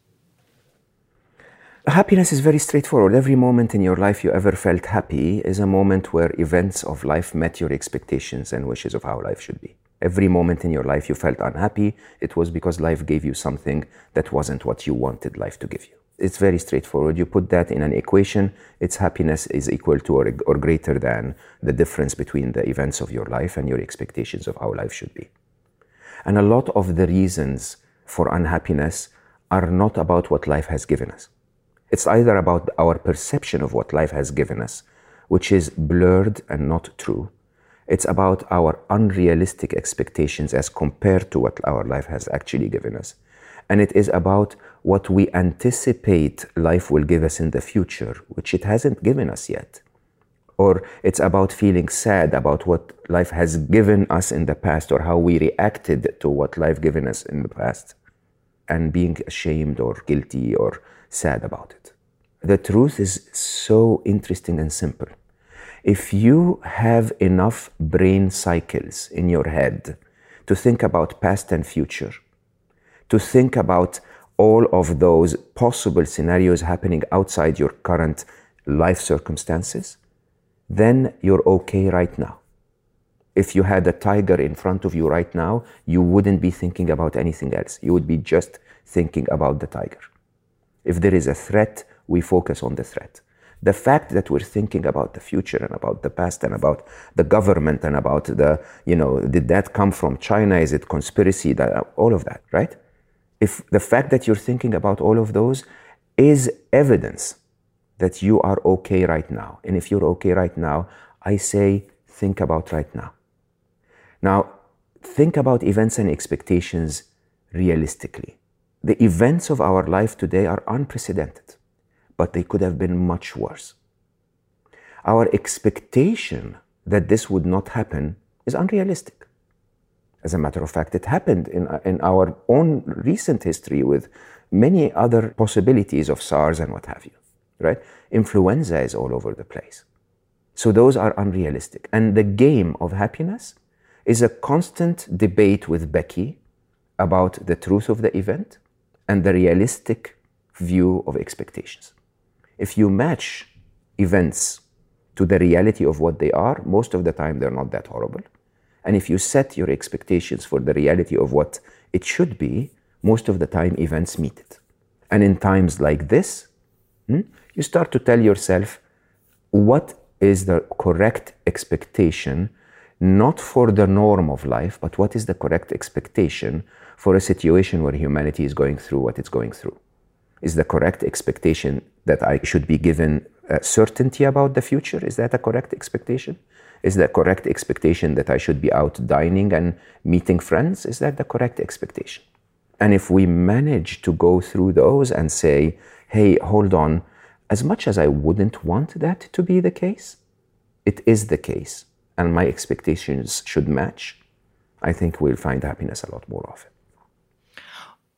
Happiness is very straightforward. Every moment in your life you ever felt happy is a moment where events of life met your expectations and wishes of how life should be. Every moment in your life you felt unhappy, it was because life gave you something that wasn't what you wanted life to give you. It's very straightforward. You put that in an equation, its happiness is equal to or, or greater than the difference between the events of your life and your expectations of how life should be. And a lot of the reasons for unhappiness are not about what life has given us. It's either about our perception of what life has given us, which is blurred and not true. It's about our unrealistic expectations as compared to what our life has actually given us. And it is about what we anticipate life will give us in the future, which it hasn't given us yet. Or it's about feeling sad about what life has given us in the past or how we reacted to what life given us in the past and being ashamed or guilty or sad about it. The truth is so interesting and simple. If you have enough brain cycles in your head to think about past and future, to think about all of those possible scenarios happening outside your current life circumstances, then you're okay right now. If you had a tiger in front of you right now, you wouldn't be thinking about anything else. You would be just thinking about the tiger. If there is a threat, we focus on the threat. The fact that we're thinking about the future and about the past and about the government and about the, you know, did that come from China? Is it conspiracy? That, all of that, right? If the fact that you're thinking about all of those is evidence that you are okay right now. And if you're okay right now, I say, think about right now. Now, think about events and expectations realistically. The events of our life today are unprecedented, but they could have been much worse. Our expectation that this would not happen is unrealistic. As a matter of fact, it happened in, uh, in our own recent history with many other possibilities of SARS and what have you, right? Influenza is all over the place. So those are unrealistic. And the game of happiness is a constant debate with Becky about the truth of the event and the realistic view of expectations. If you match events to the reality of what they are, most of the time they're not that horrible. And if you set your expectations for the reality of what it should be, most of the time events meet it. And in times like this, hmm, you start to tell yourself what is the correct expectation, not for the norm of life, but what is the correct expectation for a situation where humanity is going through what it's going through. Is the correct expectation that I should be given uh, certainty about the future? Is that a correct expectation? Is the correct expectation that I should be out dining and meeting friends? Is that the correct expectation? And if we manage to go through those and say, hey, hold on, as much as I wouldn't want that to be the case, it is the case, and my expectations should match, I think we'll find happiness a lot more often.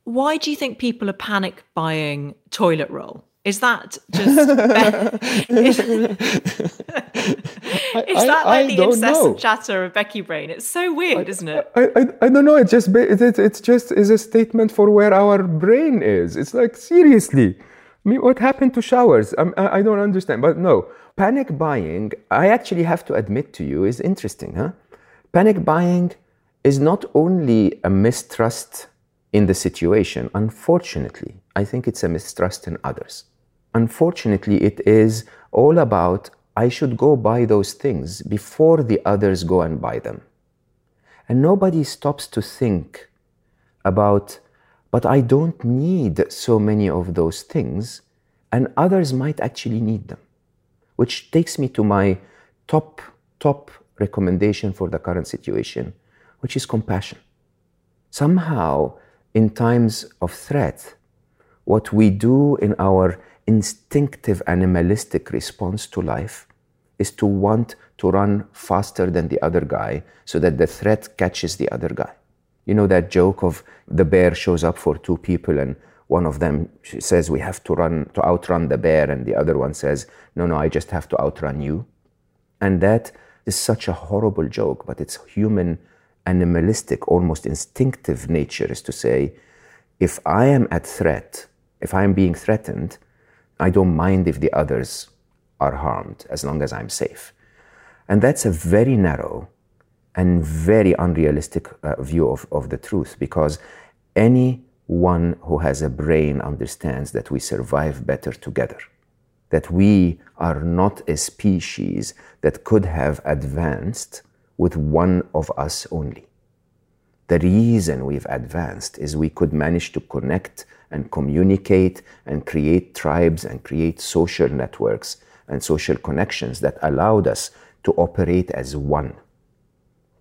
Why do you think people are panic buying toilet roll? Is that just [laughs] [laughs] is, is that I, like the incessant know. chatter of Becky Brain? It's so weird, isn't it? I, I, I don't know. It's just it, it's just is a statement for where our brain is. It's like seriously. I mean, what happened to showers? I, I don't understand. But no, panic buying. I actually have to admit to you is interesting, huh? Panic buying is not only a mistrust in the situation. Unfortunately, I think it's a mistrust in others. Unfortunately, it is all about I should go buy those things before the others go and buy them. And nobody stops to think about, but I don't need so many of those things, and others might actually need them. Which takes me to my top, top recommendation for the current situation, which is compassion. Somehow, in times of threat, what we do in our instinctive animalistic response to life is to want to run faster than the other guy so that the threat catches the other guy. You know that joke of the bear shows up for two people and one of them says we have to run to outrun the bear and the other one says no no I just have to outrun you. And that is such a horrible joke but it's human animalistic almost instinctive nature is to say if I am at threat if I am being threatened I don't mind if the others are harmed as long as I'm safe. And that's a very narrow and very unrealistic uh, view of, of the truth because anyone who has a brain understands that we survive better together, that we are not a species that could have advanced with one of us only. The reason we've advanced is we could manage to connect and communicate and create tribes and create social networks and social connections that allowed us to operate as one,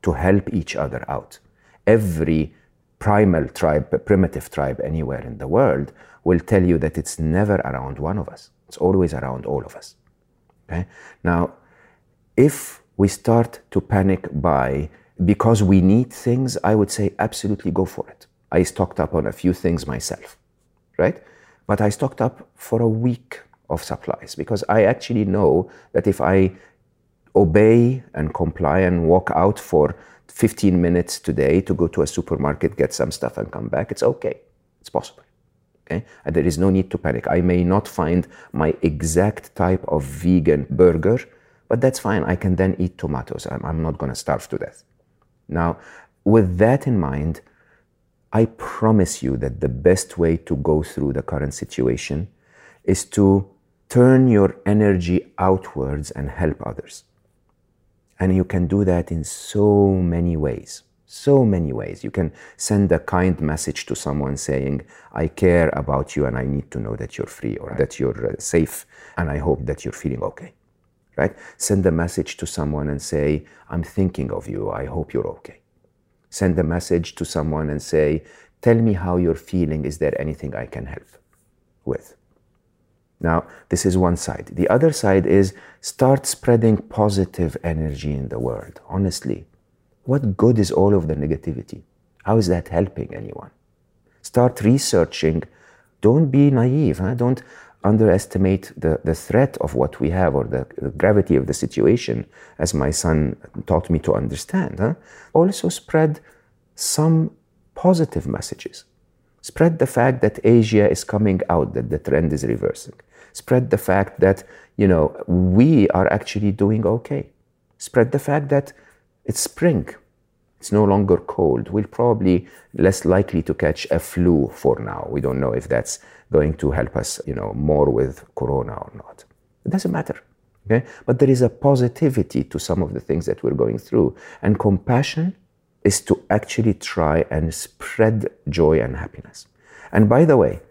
to help each other out. Every primal tribe, primitive tribe anywhere in the world will tell you that it's never around one of us. It's always around all of us. Okay? Now, if we start to panic buy because we need things, I would say absolutely go for it. I stocked up on a few things myself right? But I stocked up for a week of supplies because I actually know that if I obey and comply and walk out for 15 minutes today to go to a supermarket, get some stuff, and come back, it's okay. It's possible. Okay? And there is no need to panic. I may not find my exact type of vegan burger, but that's fine. I can then eat tomatoes. I'm, I'm not going to starve to death. Now, with that in mind, I promise you that the best way to go through the current situation is to turn your energy outwards and help others. And you can do that in so many ways. So many ways. You can send a kind message to someone saying, I care about you and I need to know that you're free or that you're uh, safe and I hope that you're feeling okay. Right? Send a message to someone and say, I'm thinking of you. I hope you're okay. Send a message to someone and say, Tell me how you're feeling. Is there anything I can help with? Now, this is one side. The other side is start spreading positive energy in the world, honestly what good is all of the negativity? How is that helping anyone? Start researching. Don't be naive. Huh? Don't underestimate the, the threat of what we have or the, the, gravity of the situation, as my son taught me to understand. Huh? Also, spread some positive messages. Spread the fact that Asia is coming out, that the trend is reversing. Spread the fact that, you know, we are actually doing okay. Spread the fact that it's spring. It's no longer cold. We're probably less likely to catch a flu for now. We don't know if that's going to help us, you know, more with corona or not. It doesn't matter. Okay? But there is a positivity to some of the things that we're going through. And compassion is to actually try and spread joy and happiness. And by the way,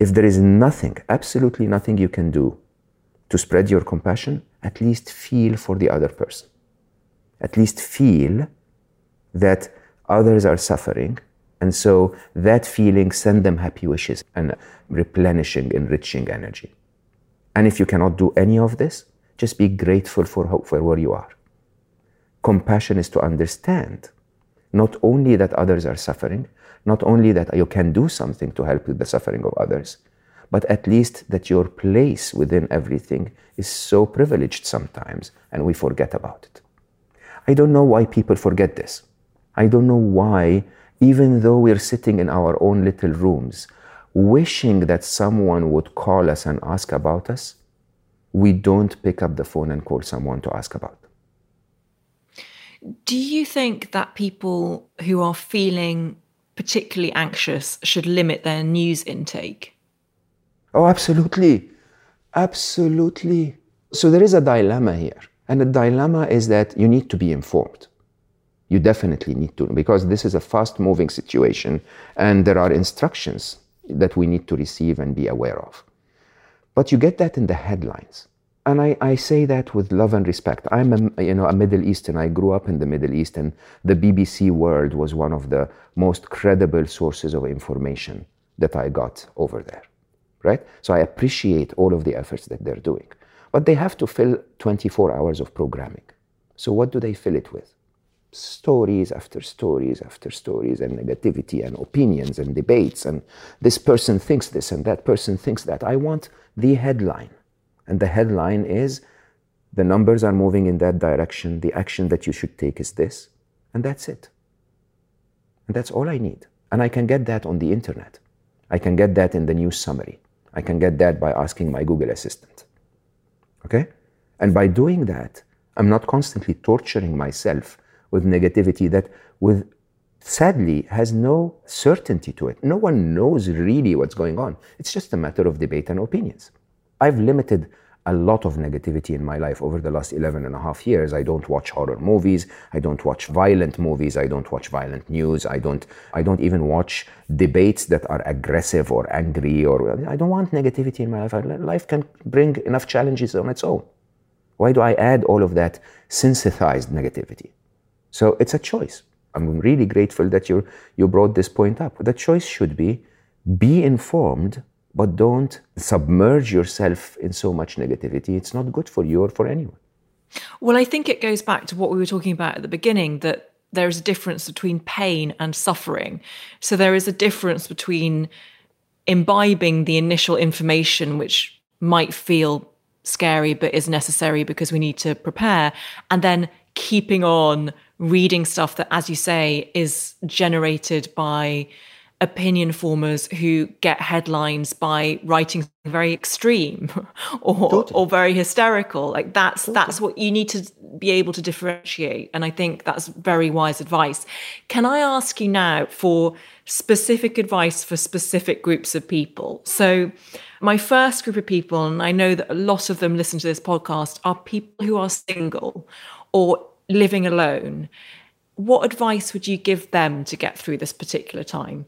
if there is nothing, absolutely nothing you can do to spread your compassion, at least feel for the other person at least feel that others are suffering. And so that feeling send them happy wishes and replenishing, enriching energy. And if you cannot do any of this, just be grateful for hope for where you are. Compassion is to understand not only that others are suffering, not only that you can do something to help with the suffering of others, but at least that your place within everything is so privileged sometimes and we forget about it. I don't know why people forget this. I don't know why, even though we're sitting in our own little rooms, wishing that someone would call us and ask about us, we don't pick up the phone and call someone to ask about. Do you think that people who are feeling particularly anxious should limit their news intake? Oh, absolutely. Absolutely. So there is a dilemma here. And the dilemma is that you need to be informed. You definitely need to, because this is a fast moving situation and there are instructions that we need to receive and be aware of. But you get that in the headlines. And I, I say that with love and respect. I'm a, you know, a Middle Eastern. I grew up in the Middle East, and the BBC World was one of the most credible sources of information that I got over there. Right? So I appreciate all of the efforts that they're doing. But they have to fill 24 hours of programming. So what do they fill it with? Stories after stories after stories, and negativity and opinions and debates. And this person thinks this and that person thinks that. I want the headline. And the headline is the numbers are moving in that direction. The action that you should take is this. And that's it. And that's all I need. And I can get that on the internet. I can get that in the news summary. I can get that by asking my Google Assistant. Okay? And by doing that, I'm not constantly torturing myself with negativity that with sadly has no certainty to it. No one knows really what's going on. It's just a matter of debate and opinions. I've limited a lot of negativity in my life over the last 11 and a half years. I don't watch horror movies. I don't watch violent movies. I don't watch violent news. I don't, I don't even watch debates that are aggressive or angry or I don't want negativity in my life. Life can bring enough challenges on its own. Why do I add all of that synthesized negativity? So it's a choice. I'm really grateful that you you brought this point up. The choice should be be informed but don't submerge yourself in so much negativity. It's not good for you or for anyone. Well, I think it goes back to what we were talking about at the beginning that there is a difference between pain and suffering. So there is a difference between imbibing the initial information, which might feel scary but is necessary because we need to prepare, and then keeping on reading stuff that, as you say, is generated by opinion formers who get headlines by writing very extreme [laughs] or totally. or very hysterical like that's totally. that's what you need to be able to differentiate and i think that's very wise advice can i ask you now for specific advice for specific groups of people so my first group of people and i know that a lot of them listen to this podcast are people who are single or living alone what advice would you give them to get through this particular time?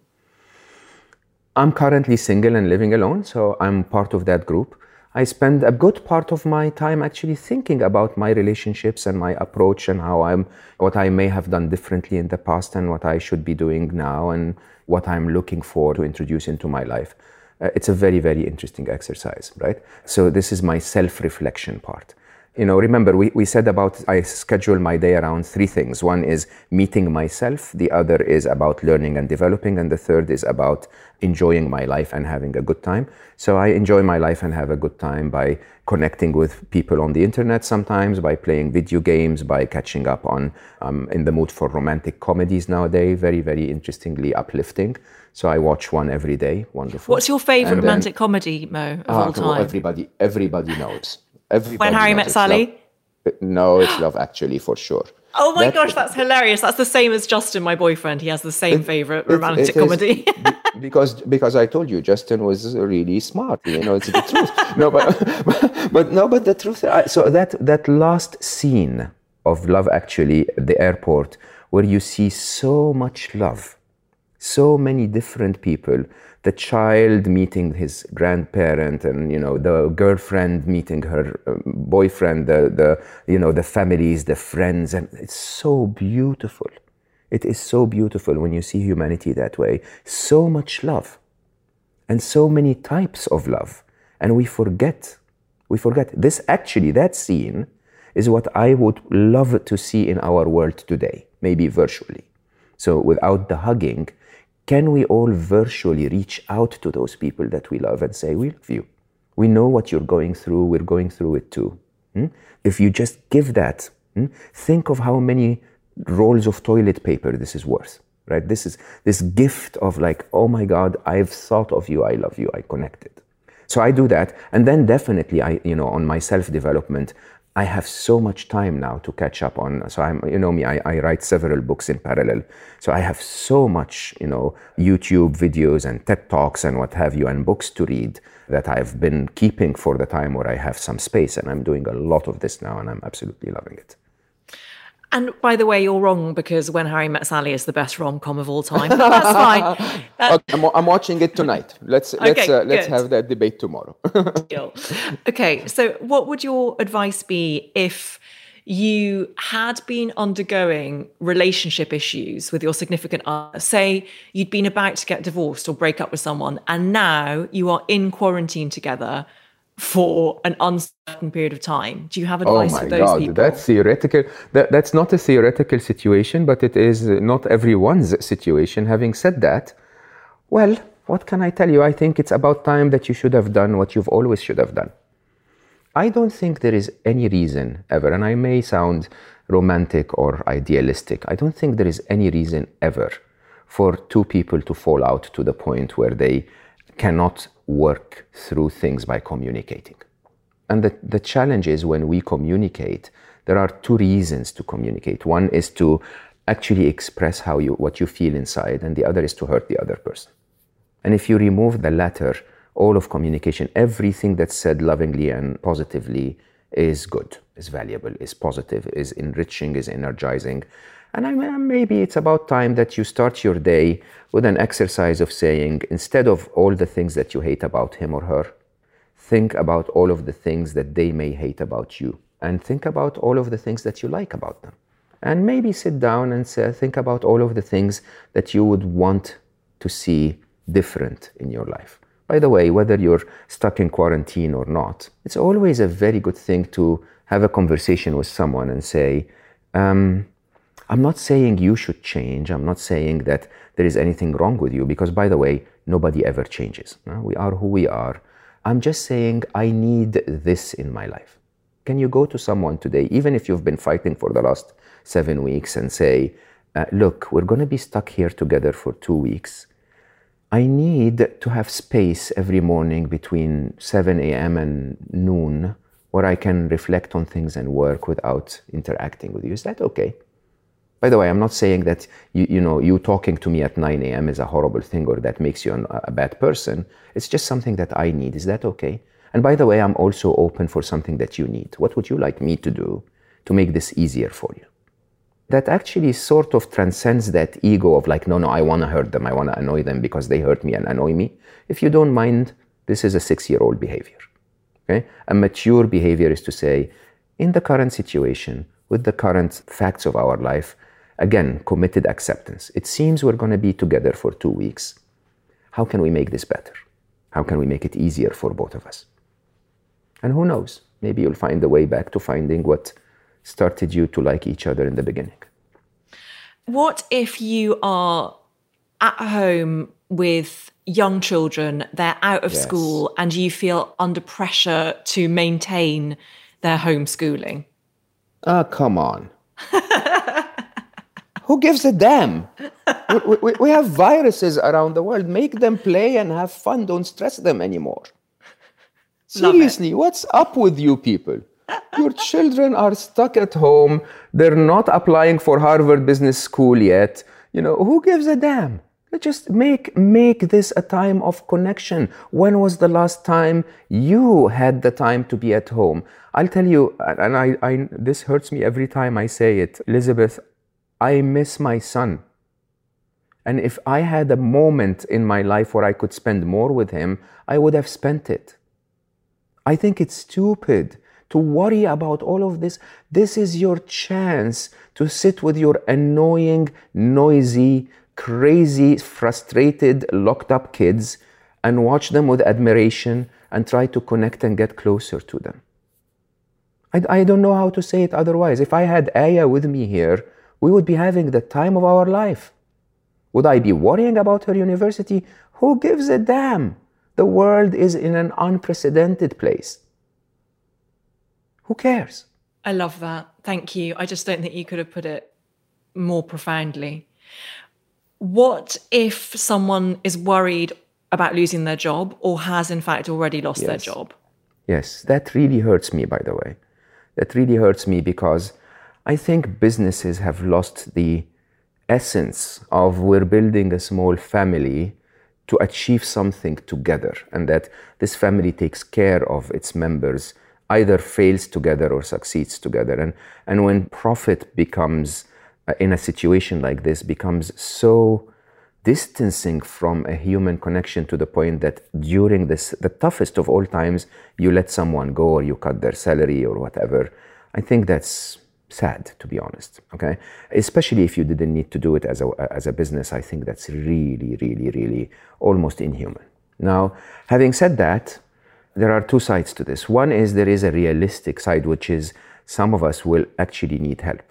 I'm currently single and living alone, so I'm part of that group. I spend a good part of my time actually thinking about my relationships and my approach and how I'm, what I may have done differently in the past and what I should be doing now and what I'm looking for to introduce into my life. Uh, it's a very, very interesting exercise, right? So this is my self-reflection part you know, remember we, we said about I schedule my day around three things. One is meeting myself, the other is about learning and developing, and the third is about enjoying my life and having a good time. So I enjoy my life and have a good time by connecting with people on the internet sometimes, by playing video games, by catching up on um, in the mood for romantic comedies nowadays. Very, very interestingly uplifting. So I watch one every day. Wonderful. What's your favorite romantic comedy, Mo, of uh, all time? Everybody, everybody knows. Everybody when Harry met Sally? Love. No, it's Love Actually for sure. Oh my that, gosh, that's hilarious. That's the same as Justin, my boyfriend. He has the same it, favorite romantic it, it comedy. because because I told you Justin was really smart. You know, it's the truth. no, but, but, [laughs] but no, but the truth. I, so that that last scene of Love Actually at the airport, where you see so much love, so many different people the child meeting his grandparent and you know the girlfriend meeting her um, boyfriend the, the you know the families the friends and it's so beautiful. It is so beautiful when you see humanity that way. So much love and so many types of love. And we forget we forget. This actually that scene is what i would love to see in our world today maybe virtually. So without the hugging can we all virtually reach out to those people that we love and say, We love you? We know what you're going through, we're going through it too. Hmm? If you just give that, hmm? think of how many rolls of toilet paper this is worth, right? This is this gift of like, oh my God, I've thought of you, I love you, I connected. So I do that. And then definitely I, you know, on my self-development, I have so much time now to catch up on. So I'm, you know me, I, I, write several books in parallel. So I have so much, you know, YouTube videos and TED Talks and what have you, and books to read that I've been keeping for the time where I have some space. And I'm doing a lot of this now, and I'm absolutely loving it. And by the way, you're wrong because When Harry Met Sally is the best rom com of all time. That's fine. [laughs] That... Okay, I'm, I'm, watching it tonight. Let's let's uh, let's have that debate tomorrow. [laughs] okay, so what would your advice be if you had been undergoing relationship issues with your significant other? Say you'd been about to get divorced or break up with someone, and now you are in quarantine together for an uncertain period of time. Do you have oh advice oh for those God, people? That's theoretical. That, that's not a theoretical situation, but it is not everyone's situation. Having said that, well, what can I tell you? I think it's about time that you should have done what you've always should have done. I don't think there is any reason ever, and I may sound romantic or idealistic, I don't think there is any reason ever for two people to fall out to the point where they cannot work through things by communicating. And the, the challenge is when we communicate, there are two reasons to communicate. One is to actually express how you, what you feel inside, and the other is to hurt the other person. And if you remove the latter, all of communication, everything that's said lovingly and positively is good, is valuable, is positive, is enriching, is energizing. And I mean, maybe it's about time that you start your day with an exercise of saying, instead of all the things that you hate about him or her, think about all of the things that they may hate about you. And think about all of the things that you like about them. And maybe sit down and say, think about all of the things that you would want to see different in your life. By the way, whether you're stuck in quarantine or not, it's always a very good thing to have a conversation with someone and say, um, I'm not saying you should change. I'm not saying that there is anything wrong with you, because by the way, nobody ever changes. We are who we are. I'm just saying I need this in my life. Can you go to someone today, even if you've been fighting for the last seven weeks, and say, uh, Look, we're going to be stuck here together for two weeks. I need to have space every morning between 7 a.m. and noon where I can reflect on things and work without interacting with you. Is that okay? By the way, I'm not saying that you, you know you talking to me at 9 a.m. is a horrible thing or that makes you an, a bad person. It's just something that I need. Is that okay? And by the way, I'm also open for something that you need. What would you like me to do to make this easier for you? that actually sort of transcends that ego of like, no, no, I want to hurt them. I want to annoy them because they hurt me and annoy me. If you don't mind, this is a six year old behavior. Okay? A mature behavior is to say, in the current situation, with the current facts of our life, again, committed acceptance. It seems we're going to be together for two weeks. How can we make this better? How can we make it easier for both of us? And who knows? Maybe you'll find the way back to finding what started you to like each other in the beginning. What if you are at home with young children, they're out of yes. school, and you feel under pressure to maintain their homeschooling? Ah, come on. [laughs] Who gives a damn? we, we, we, have viruses around the world. Make them play and have fun. Don't stress them anymore. [laughs] Seriously, what's up with you people? Your [laughs] children are stuck at home. They're not applying for Harvard Business School yet. You know, who gives a damn? Just make make this a time of connection. When was the last time you had the time to be at home? I'll tell you, and I, I this hurts me every time I say it, Elizabeth. I miss my son. And if I had a moment in my life where I could spend more with him, I would have spent it. I think it's stupid to worry about all of this. This is your chance to sit with your annoying, noisy, crazy, frustrated, locked up kids and watch them with admiration and try to connect and get closer to them. I, I don't know how to say it otherwise. If I had Aya with me here, we would be having the time of our life. Would I be worrying about her university? Who gives a damn? The world is in an unprecedented place. Who cares? I love that. Thank you. I just don't think you could have put it more profoundly. What if someone is worried about losing their job or has, in fact, already lost yes. their job? Yes, that really hurts me, by the way. That really hurts me because I think businesses have lost the essence of we're building a small family to achieve something together and that this family takes care of its members either fails together or succeeds together. And and when profit becomes uh, in a situation like this becomes so distancing from a human connection to the point that during this the toughest of all times you let someone go or you cut their salary or whatever i think that's sad to be honest okay? Especially if you didn't need to do it as a as a business i think that's really really really almost inhuman. Now having said that there are two sides to this. One is there is a realistic side which is some of us will actually need help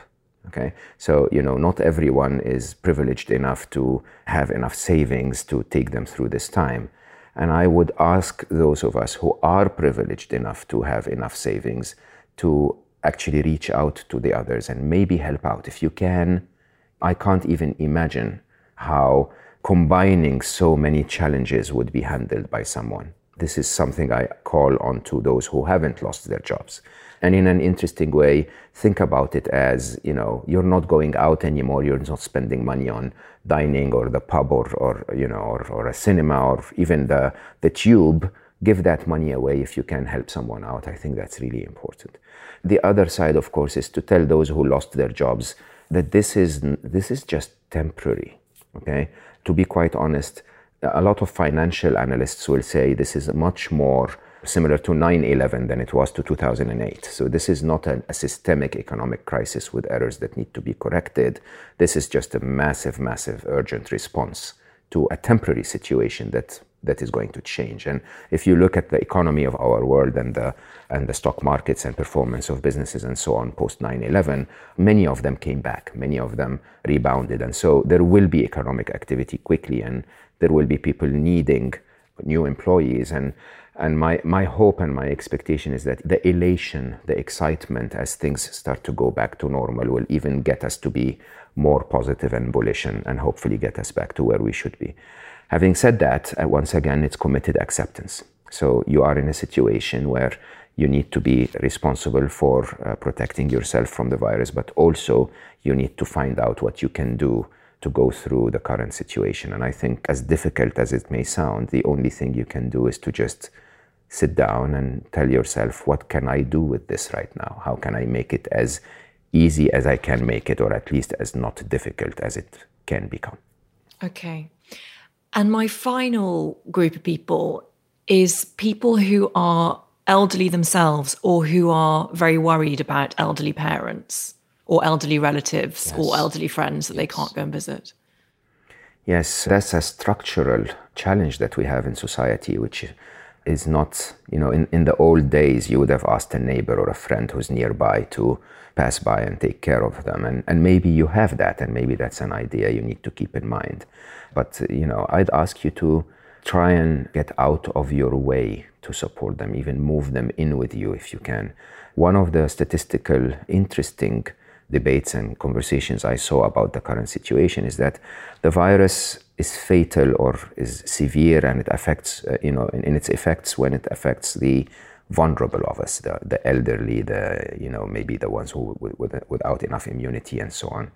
okay? So you know not everyone is privileged enough to have enough savings to take them through this time. And i would ask those of us who are privileged enough to have enough savings to actually reach out to the others and maybe help out. If you can, I can't even imagine how combining so many challenges would be handled by someone. This is something I call on to those who haven't lost their jobs. And in an interesting way, think about it as, you know, you're not going out anymore, you're not spending money on dining or the pub or, or you know, or, or a cinema or even the, the tube. Give that money away if you can help someone out. I think that's really important. The other side, of course, is to tell those who lost their jobs that this is, this is just temporary. Okay? To be quite honest, a lot of financial analysts will say this is much more similar to 9 11 than it was to 2008. So, this is not a, a, systemic economic crisis with errors that need to be corrected. This is just a massive, massive, urgent response to a temporary situation that that is going to change. And if you look at the economy of our world and the and the stock markets and performance of businesses and so on post 9/11, many of them came back, many of them rebounded, and so there will be economic activity quickly, and there will be people needing new employees and and my, my hope and my expectation is that the elation, the excitement as things start to go back to normal will even get us to be more positive and bullish and, and hopefully get us back to where we should be. Having said that, uh, once again, it's committed acceptance. So you are in a situation where you need to be responsible for uh, protecting yourself from the virus, but also you need to find out what you can do to go through the current situation. And I think, as difficult as it may sound, the only thing you can do is to just sit down and tell yourself, what can I do with this right now? How can I make it as easy as I can make it, or at least as not difficult as it can become. Okay. And my final group of people is people who are elderly themselves or who are very worried about elderly parents or elderly relatives yes. or elderly friends that yes. they can't go and visit. Yes, that's a structural challenge that we have in society, which is not, you know, in, in the old days, you would have asked a neighbor or a friend who's nearby to pass by and take care of them. And, and maybe you have that, and maybe that's an idea you need to keep in mind. But, you know, I'd ask you to try and get out of your way to support them, even move them in with you if you can. One of the statistical interesting debates and conversations I saw about the current situation is that the virus is fatal or is severe and it affects, uh, you know, in, in, its effects when it affects the vulnerable of us, the, the elderly, the, you know, maybe the ones who with, with, without enough immunity and so on.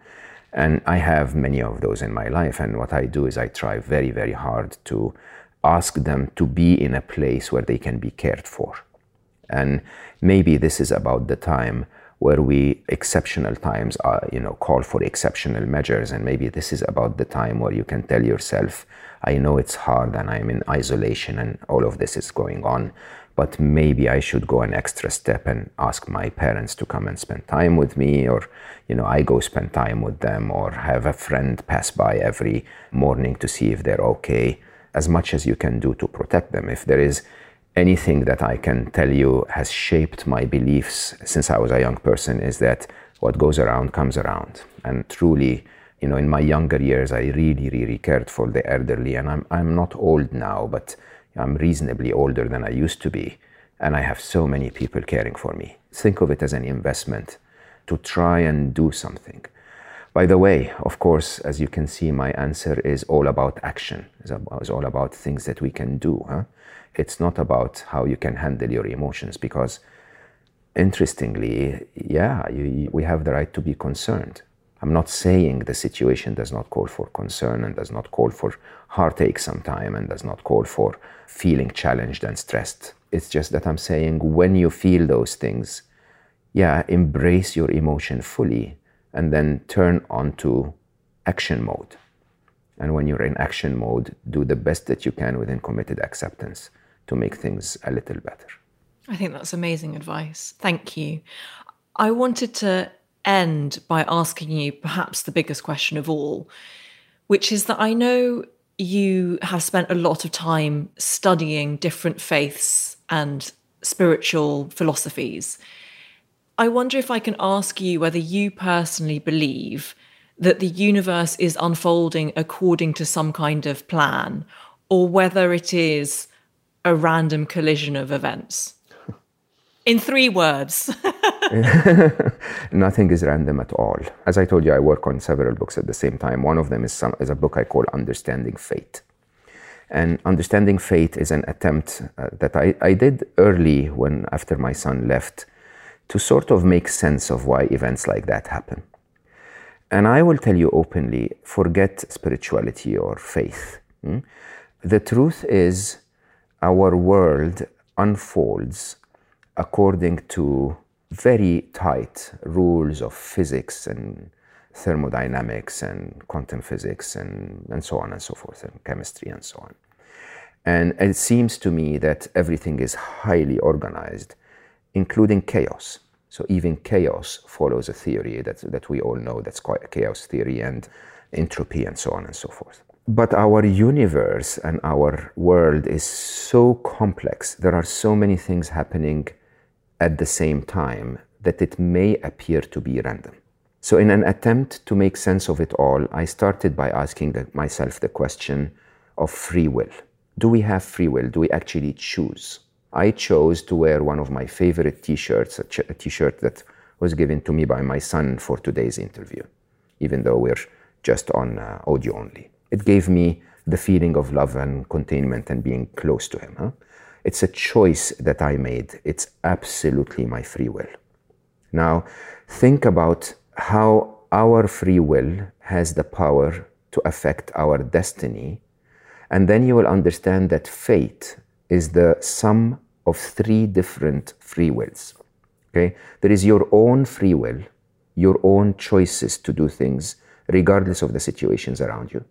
And I have many of those in my life. And what I do is I try very, very hard to ask them to be in a place where they can be cared for. And maybe this is about the time where we exceptional times are, you know, call for exceptional measures. And maybe this is about the time where you can tell yourself, I know it's hard and I'm in isolation and all of this is going on, but maybe I should go an extra step and ask my parents to come and spend time with me, or, you know, I go spend time with them, or have a friend pass by every morning to see if they're okay, as much as you can do to protect them. If there is anything that I can tell you has shaped my beliefs since I was a young person is that what goes around comes around. And truly, you know, in my younger years, I really, really cared for the elderly. And I'm, I'm not old now, but I'm reasonably older than I used to be. And I have so many people caring for me. Think of it as an investment to try and do something. By the way, of course, as you can see, my answer is all about action. It's all about things that we can do. Huh? It's not about how you can handle your emotions because, interestingly, yeah, you, we have the right to be concerned. I'm not saying the situation does not call for concern and does not call for heartache sometime and does not call for feeling challenged and stressed. It's just that I'm saying when you feel those things, yeah, embrace your emotion fully and then turn onto action mode. And when you're in action mode, do the best that you can within committed acceptance to make things a little better. I think that's amazing advice. Thank you. I wanted to end by asking you perhaps the biggest question of all, which is that I know you have spent a lot of time studying different faiths and spiritual philosophies. I wonder if I can ask you whether you personally believe that the universe is unfolding according to some kind of plan, or whether it is a random collision of events? [laughs] In three words. [laughs] [laughs] Nothing is random at all. As I told you, I work on several books at the same time. One of them is, some, is a book I call Understanding Fate. And Understanding Fate is an attempt uh, that I, I did early when, after my son left, to sort of make sense of why events like that happen. And I will tell you openly forget spirituality or faith. Hmm? The truth is, our world unfolds according to very tight rules of physics and thermodynamics and quantum physics and, and so on and so forth, and chemistry and so on. And it seems to me that everything is highly organized, including chaos. So even chaos follows a theory that, that we all know that's quite a chaos theory and entropy and so on and so forth. But our universe and our world is so complex. There are so many things happening at the same time that it may appear to be random. So, in an attempt to make sense of it all, I started by asking myself the question of free will. Do we have free will? Do we actually choose? I chose to wear one of my favorite t shirts, a t shirt that was given to me by my son for today's interview, even though we're just on uh, audio only. It gave me the feeling of love and containment and being close to Him. Huh? It's a choice that I made. It's absolutely my free will. Now, think about how our free will has the power to affect our destiny, and then you will understand that fate is the sum of three different free wills. Okay? There is your own free will, your own choices to do things, regardless of the situations around you.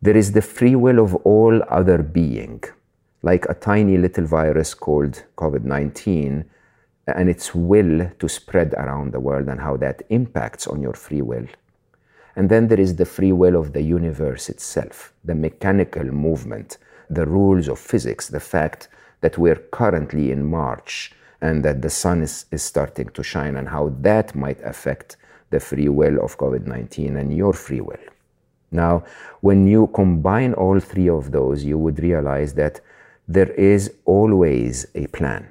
There is the free will of all other being, like a tiny little virus called COVID 19 and its will to spread around the world and how that impacts on your free will. And then there is the free will of the universe itself, the mechanical movement, the rules of physics, the fact that we're currently in March and that the sun is, is starting to shine, and how that might affect the free will of COVID 19 and your free will. Now, when you combine all three of those, you would realize that there is always a plan.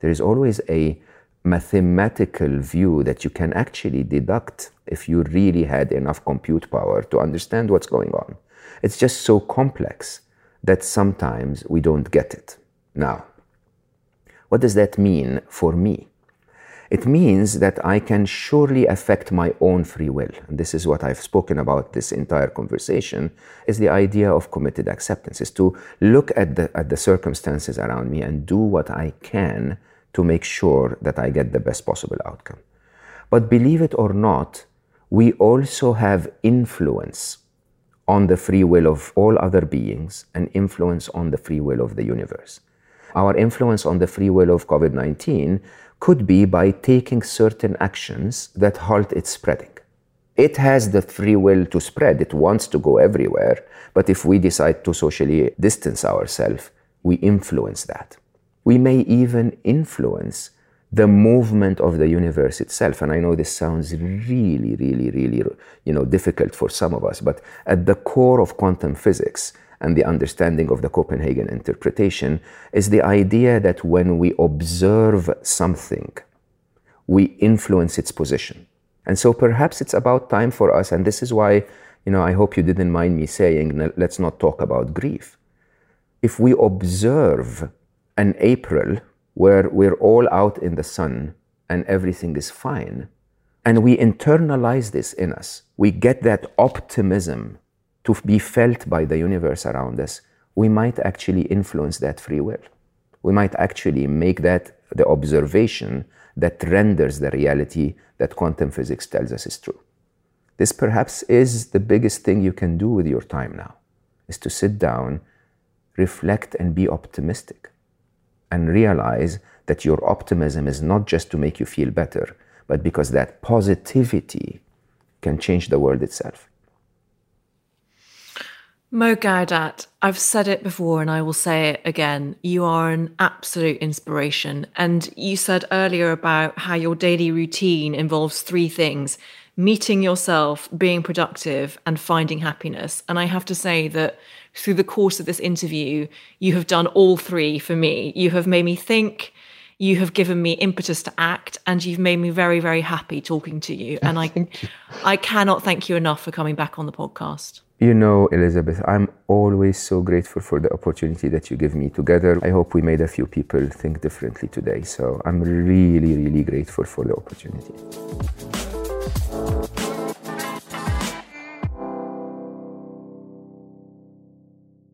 There is always a mathematical view that you can actually deduct if you really had enough compute power to understand what's going on. It's just so complex that sometimes we don't get it. Now, what does that mean for me? It means that I can surely affect my own free will. And this is what I've spoken about this entire conversation is the idea of committed acceptance, is to look at the, at the circumstances around me and do what I can to make sure that I get the best possible outcome. But believe it or not, we also have influence on the free will of all other beings and influence on the free will of the universe. Our influence on the free will of COVID 19 could be by taking certain actions that halt its spreading. It has the free will to spread, it wants to go everywhere, but if we decide to socially distance ourselves, we influence that. We may even influence the movement of the universe itself. And I know this sounds really, really, really, you know, difficult for some of us, but at the core of quantum physics and the understanding of the Copenhagen interpretation is the idea that when we observe something, we influence its position. And so perhaps it's about time for us, and this is why, you know, I hope you didn't mind me saying, let's not talk about grief. If we observe an April where we're all out in the sun and everything is fine. And we internalize this in us. We get that optimism to be felt by the universe around us. We might actually influence that free will. We might actually make that the observation that renders the reality that quantum physics tells us is true. This perhaps is the biggest thing you can do with your time now, is to sit down, reflect, and be optimistic and realize that your optimism is not just to make you feel better, but because that positivity can change the world itself. Mo Gawdat, I've said it before and I will say it again. You are an absolute inspiration. And you said earlier about how your daily routine involves three things meeting yourself, being productive, and finding happiness. And I have to say that through the course of this interview, you have done all three for me. You have made me think, you have given me impetus to act, and you've made me very, very happy talking to you. And I, [laughs] you. I cannot thank you enough for coming back on the podcast. You know, Elizabeth, I'm always so grateful for the opportunity that you give me together. I hope we made a few people think differently today. So I'm really, really grateful for the opportunity.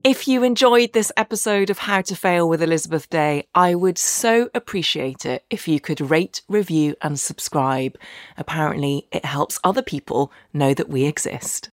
If you enjoyed this episode of How to Fail with Elizabeth Day, I would so appreciate it if you could rate, review, and subscribe. Apparently, it helps other people know that we exist.